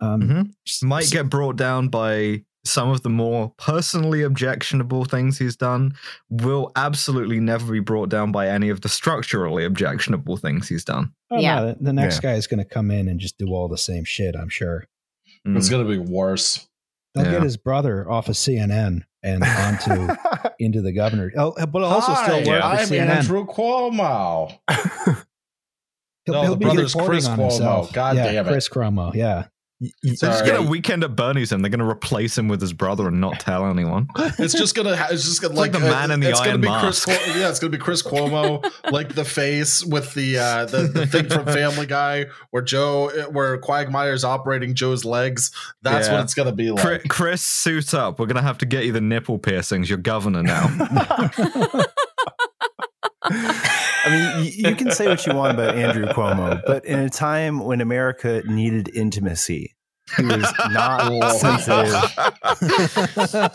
Um, Mhm. Might get brought down by some of the more personally objectionable things he's done. Will absolutely never be brought down by any of the structurally objectionable things he's done. Oh, Yeah. no, the, the next guy is going to come in and just do all the same shit. I'm sure Mm. It's gonna be worse. they'll Yeah. get his brother off of CNN and onto into the governor. Oh, but also Hi, still work for I'm CNN. Andrew Cuomo. He'll, No, he'll the be brother's Chris on Cuomo. himself. God yeah, damn it. Chris Cuomo. Yeah, They're just gonna weekend at Bernie's him. They're gonna replace him with his brother and not tell anyone. It's just gonna. Ha- it's just gonna It's like like, the man in the it's iron gonna be Chris. mask. Cuomo, yeah, it's gonna be Chris Cuomo, like the face with the uh, the, the thing from Family Guy, where Joe, where Quagmire's operating Joe's legs. That's Yeah. what it's gonna be like. Chris, Chris, suit up. We're gonna have to get you the nipple piercings. You're governor now. I mean, you, you can say what you want about Andrew Cuomo, but in a time when America needed intimacy, he was not sensitive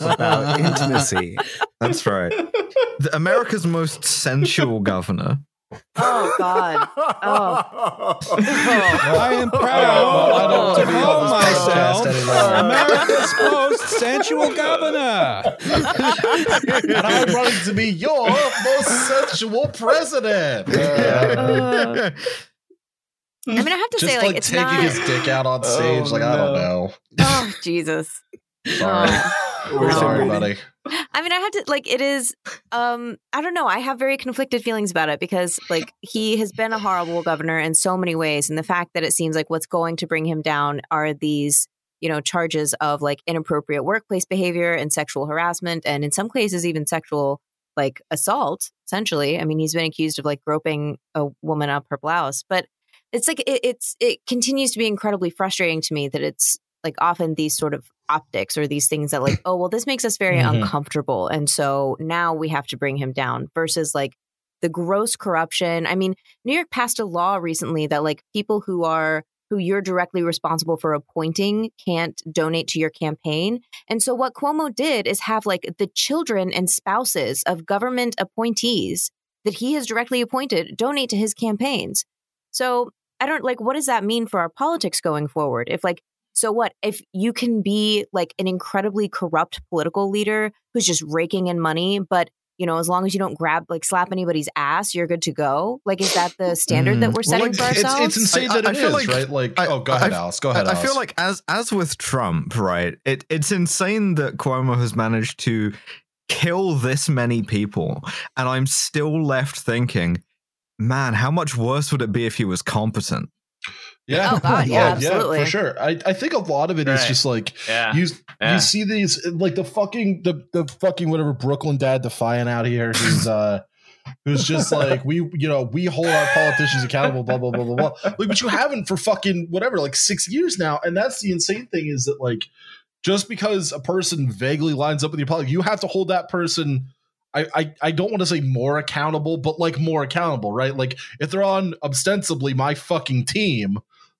about intimacy. That's right. The- America's most sensual governor. Oh God. Oh I am Well, proud I don't to be call myself. America's most sensual governor. and I'm running to be your most sensual president. Uh, I mean, I have to just say, like, like it's taking not. his dick out on stage. Oh, like I don't know. Oh Jesus. Sorry, We're sorry, sorry. buddy. I mean, I have to like it is. Um, I don't know. I have very conflicted feelings about it because like he has been a horrible governor in so many ways, and the fact that it seems like what's going to bring him down are these you know charges of like inappropriate workplace behavior and sexual harassment, and in some cases even sexual like assault. Essentially, I mean, he's been accused of like groping a woman up her blouse, but it's like it, it's it continues to be incredibly frustrating to me that it's like often these sort of optics or these things that like oh well this makes us very Mhm. uncomfortable and so now we have to bring him down versus like the gross corruption. I mean, New York passed a law recently that like people who are who you're directly responsible for appointing can't donate to your campaign. And so what Cuomo did is have like the children and spouses of government appointees that he has directly appointed donate to his campaigns. So I don't like what does that mean for our politics going forward? If like so what if you can be like an incredibly corrupt political leader who's just raking in money but you know, as long as you don't grab, like, slap anybody's ass, you're good to go. Like, is that the standard that mm. we're Well, setting like, for ourselves? it's insane I- that I it feel is, like- right? Like, I- oh, go ahead, I- Alice. Go ahead, I, I Alice. feel like as as with Trump, right? It it's insane that Cuomo has managed to kill this many people, and I'm still left thinking, man, how much worse would it be if he was competent? Yeah. Oh, God, yeah, absolutely. for sure. I, I think a lot of it is Right. just like Yeah. you Yeah. you see these like the fucking the the fucking whatever Brooklyn dad defiant out here who's uh who's just like we you know we hold our politicians accountable blah blah blah blah blah like but you haven't for fucking whatever like six years now and that's the insane thing is that like just because a person vaguely lines up with your policy you have to hold that person I, I, I don't want to say more accountable, but like more accountable, right? Like if they're on ostensibly my fucking team,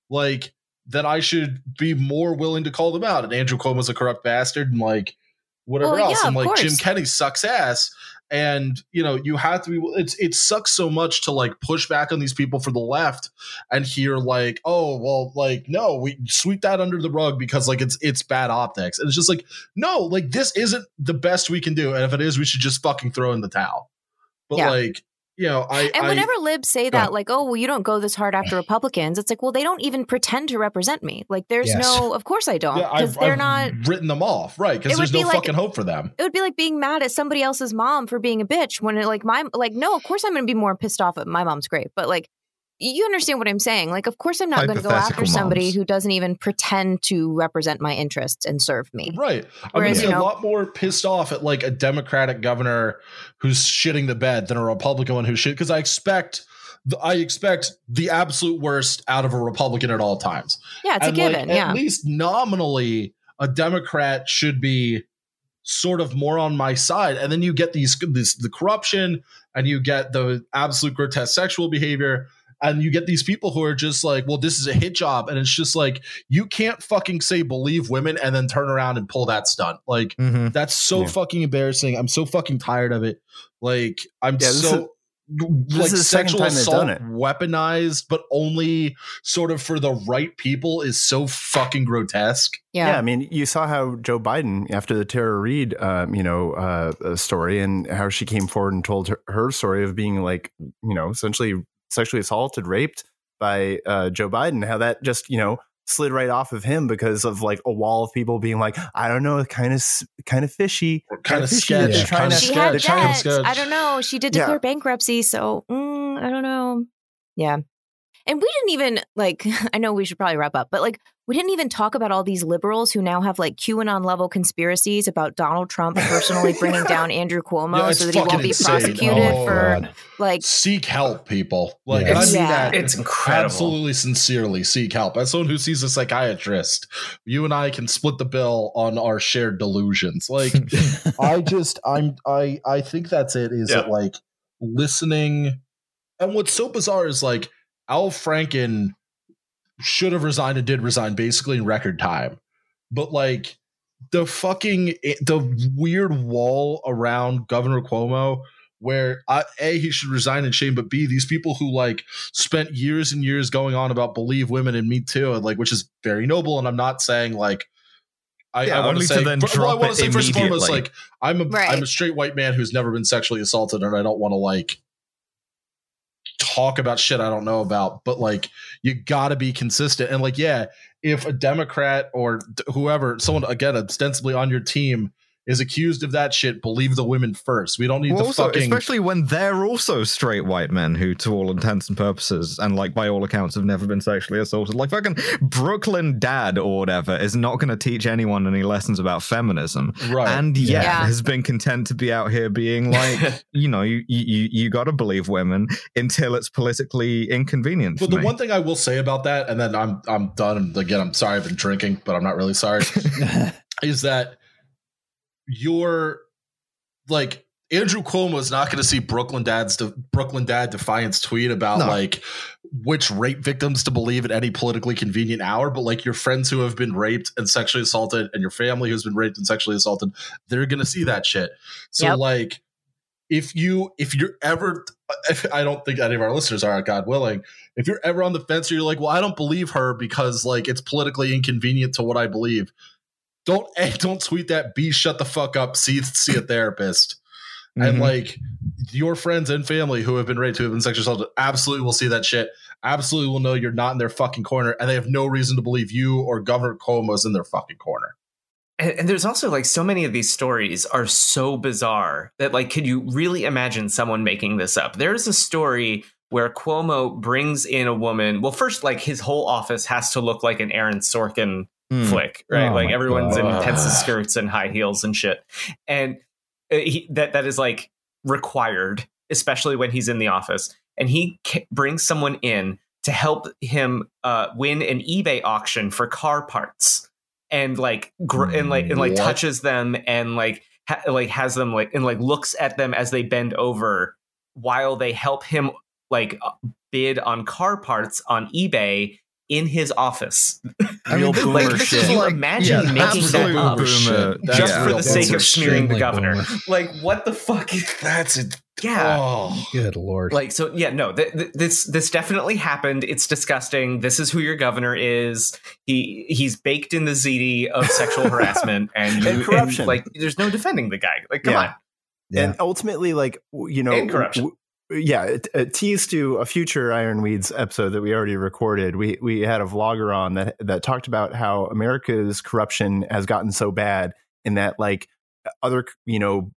like then I should be more willing to call them out. And Andrew Cuomo's a corrupt bastard, and like whatever Well, else, yeah, and like Jim course. Kenny sucks ass. And you know you have to be. It's it sucks so much to like push back on these people for the left and hear like, oh well, like no, we sweep that under the rug because like it's it's bad optics. And it's just like no, like this isn't the best we can do, and if it is, we should just fucking throw in the towel. But Yeah. like you know, I and I- whenever libs say that, like, oh, well, you don't go this hard after Republicans, it's like, well, they don't even pretend to represent me. Like, there's Yes. no, of course I don't, because I've, they're I've not. written them off, right? Because there's no like- fucking hope for them. It would be like being mad at somebody else's mom for being a bitch when it, like my like no of course I'm going to be more pissed off at my mom's great but like you understand what I'm saying like of course I'm not going to go after Hypothetical somebody who doesn't even pretend to represent my interests and serve me Right. I'm Whereas, gonna be a know- lot more pissed off at like a Democratic governor who's shitting the bed than a Republican one who shit because I expect the, I expect the absolute worst out of a Republican at all times. yeah it's a And, like, given At least nominally, a Democrat should be sort of more on my side. And then you get these this the corruption and you get the absolute grotesque sexual behavior. And you get these people who are just like, well, this is a hit job. And it's just like, you can't fucking say believe women and then turn around and pull that stunt. Like, Mm-hmm. that's so Yeah. fucking embarrassing. I'm so fucking tired of it. Like, I'm Yeah, this so. like is the sexual time assault done it. weaponized, but only sort of for the right people is so fucking grotesque. yeah, Yeah. I mean, you saw how Joe Biden, after the Tara Reade, um, you know, uh, uh, story, and how she came forward and told her, her story of being like, you know, essentially sexually assaulted, raped by uh, Joe Biden. How that just, you know, slid right off of him because of like a wall of people being like, I don't know, kind of, kind of fishy, Kind of fishy. sketch. They're trying kinda to- she sketch, had they're trying kinda. I don't know she did Yeah. declare bankruptcy so mm, I don't know yeah and we didn't even like I know we should probably wrap up but like we didn't even talk about all these liberals who now have like QAnon level conspiracies about Donald Trump personally bringing down Andrew Cuomo Yeah, so that he won't be insane. prosecuted Oh, for God. like Seek help, people. Like, Yeah. and I mean Yeah. that It's incredible. absolutely sincerely. Seek help. As someone who sees a psychiatrist, you and I can split the bill on our shared delusions. Like, I just I'm I I think that's it is Yeah. that like listening and what's so bizarre is like Al Franken should have resigned and did resign basically in record time. But like the fucking eh, the weird wall around Governor Cuomo where I, a he should resign in shame, but b these people who like spent years and years going on about believe women and me too, and like which is very noble. And I'm not saying like I, Yeah, I want to to say, then fir- well, I drop want it to say first and foremost, immediately. like I'm a Right. am a straight white man who's never been sexually assaulted, and I don't want to like talk about shit I don't know about. But like, you got to be consistent, and like, yeah, if a Democrat or whoever, someone again ostensibly on your team is accused of that shit, believe the women first. We don't need Well, the also, fucking. especially when they're also straight white men who, to all intents and purposes, and like by all accounts, have never been sexually assaulted. Like fucking Brooklyn Dad or whatever is not going to teach anyone any lessons about feminism, Right. and yet Yeah. has been content to be out here being like, you know, you you you got to believe women until it's politically inconvenient. But for the me. one thing I will say about that, and then I'm I'm done. Again, I'm sorry I've been drinking, but I'm not really sorry. is that you're like Andrew Cuomo is not going to see Brooklyn Dad's Brooklyn Dad Defiant's tweet about No. like which rape victims to believe at any politically convenient hour, but like your friends who have been raped and sexually assaulted and your family who's been raped and sexually assaulted, they're going to see that shit. So Yep. like if you if you're ever if, I don't think any of our listeners are God willing, if you're ever on the fence or you're like, well, I don't believe her because like it's politically inconvenient to what I believe. Don't A, don't tweet that. B shut the fuck up. See see a therapist and Mhm. like your friends and family who have been raped, who have been sexually assaulted, absolutely will see that shit. Absolutely will know you're not in their fucking corner, and they have no reason to believe you or Governor Cuomo is in their fucking corner. And, and there's also like so many of these stories are so bizarre that like, could you really imagine someone making this up? There's a story where Cuomo brings in a woman. Well, first, like his whole office has to look like an Aaron Sorkin Hmm. flick, right? Oh like my everyone's in God. pencil skirts and high heels and shit, and uh, he, that that is like required, especially when he's in the office. And he ca- brings someone in to help him uh, win an eBay auction for car parts, and like gr- and like and like What? touches them and like ha- like has them like and like looks at them as they bend over while they help him like uh, bid on car parts on eBay in his office. I mean, Real this- boomer like, this shit. is Can you like- imagine yeah, making that up? boomer. Just Yeah. for the sake of smearing the governor. boomer. Like, what the fuck? Is, That's it. yeah. Oh. Good lord. Like so, yeah, no. Th- th- this this definitely happened. It's disgusting. This is who your governor is. He he's baked in the ziti of sexual harassment and, you, And corruption. like, there's no defending the guy. Like, come Yeah. on. yeah. And ultimately, like you know, And corruption. w- yeah, it, it teased to a future Ironweeds episode that we already recorded. We we had a vlogger on that that talked about how America's corruption has gotten so bad, and that like other you know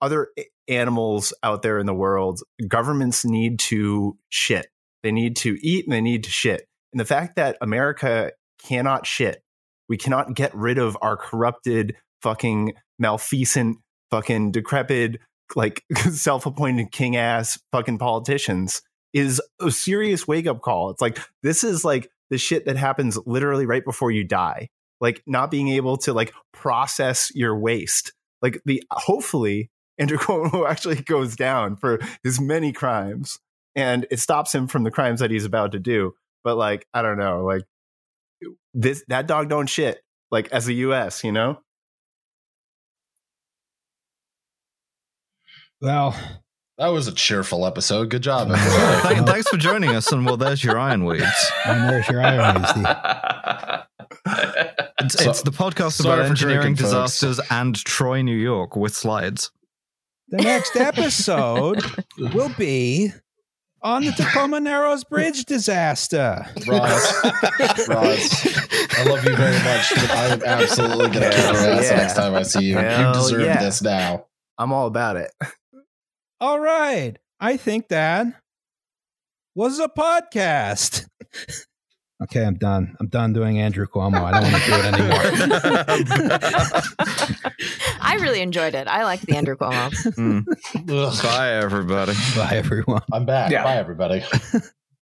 other animals out there in the world, governments need to shit. They need to eat and they need to shit. And the fact that America cannot shit, we cannot get rid of our corrupted, fucking malfeasant, fucking decrepit, like self-appointed king ass fucking politicians is a serious wake up call. It's like this is like the shit that happens literally right before you die. Like not being able to like process your waste. Like the hopefully Andrew Cuomo actually goes down for his many crimes and it stops him from the crimes that he's about to do. But like I don't know, like this that dog don't shit. Like as the US, you know? Well, That was a cheerful episode. Good job, Thank- everybody. thanks for joining us, and well, there's your ironweeds. and there's your irony, Steve. It's, So- it's the podcast about engineering drinking, folks. disasters and Troy, New York, with slides. The next episode will be on the Tacoma Narrows Bridge disaster. Roz, Roz, I love you very much, but I am absolutely going to kick your ass Yeah. next time I see you. Hell you deserve yeah. this now. I'm all about it. All right. I think that was a podcast. okay, I'm done. I'm done doing Andrew Cuomo. I don't want to do it anymore. I really enjoyed it. I like the Andrew Cuomo. Mm. Ugh, Bye, everybody. Bye, everyone. I'm back. Yeah. Bye, everybody.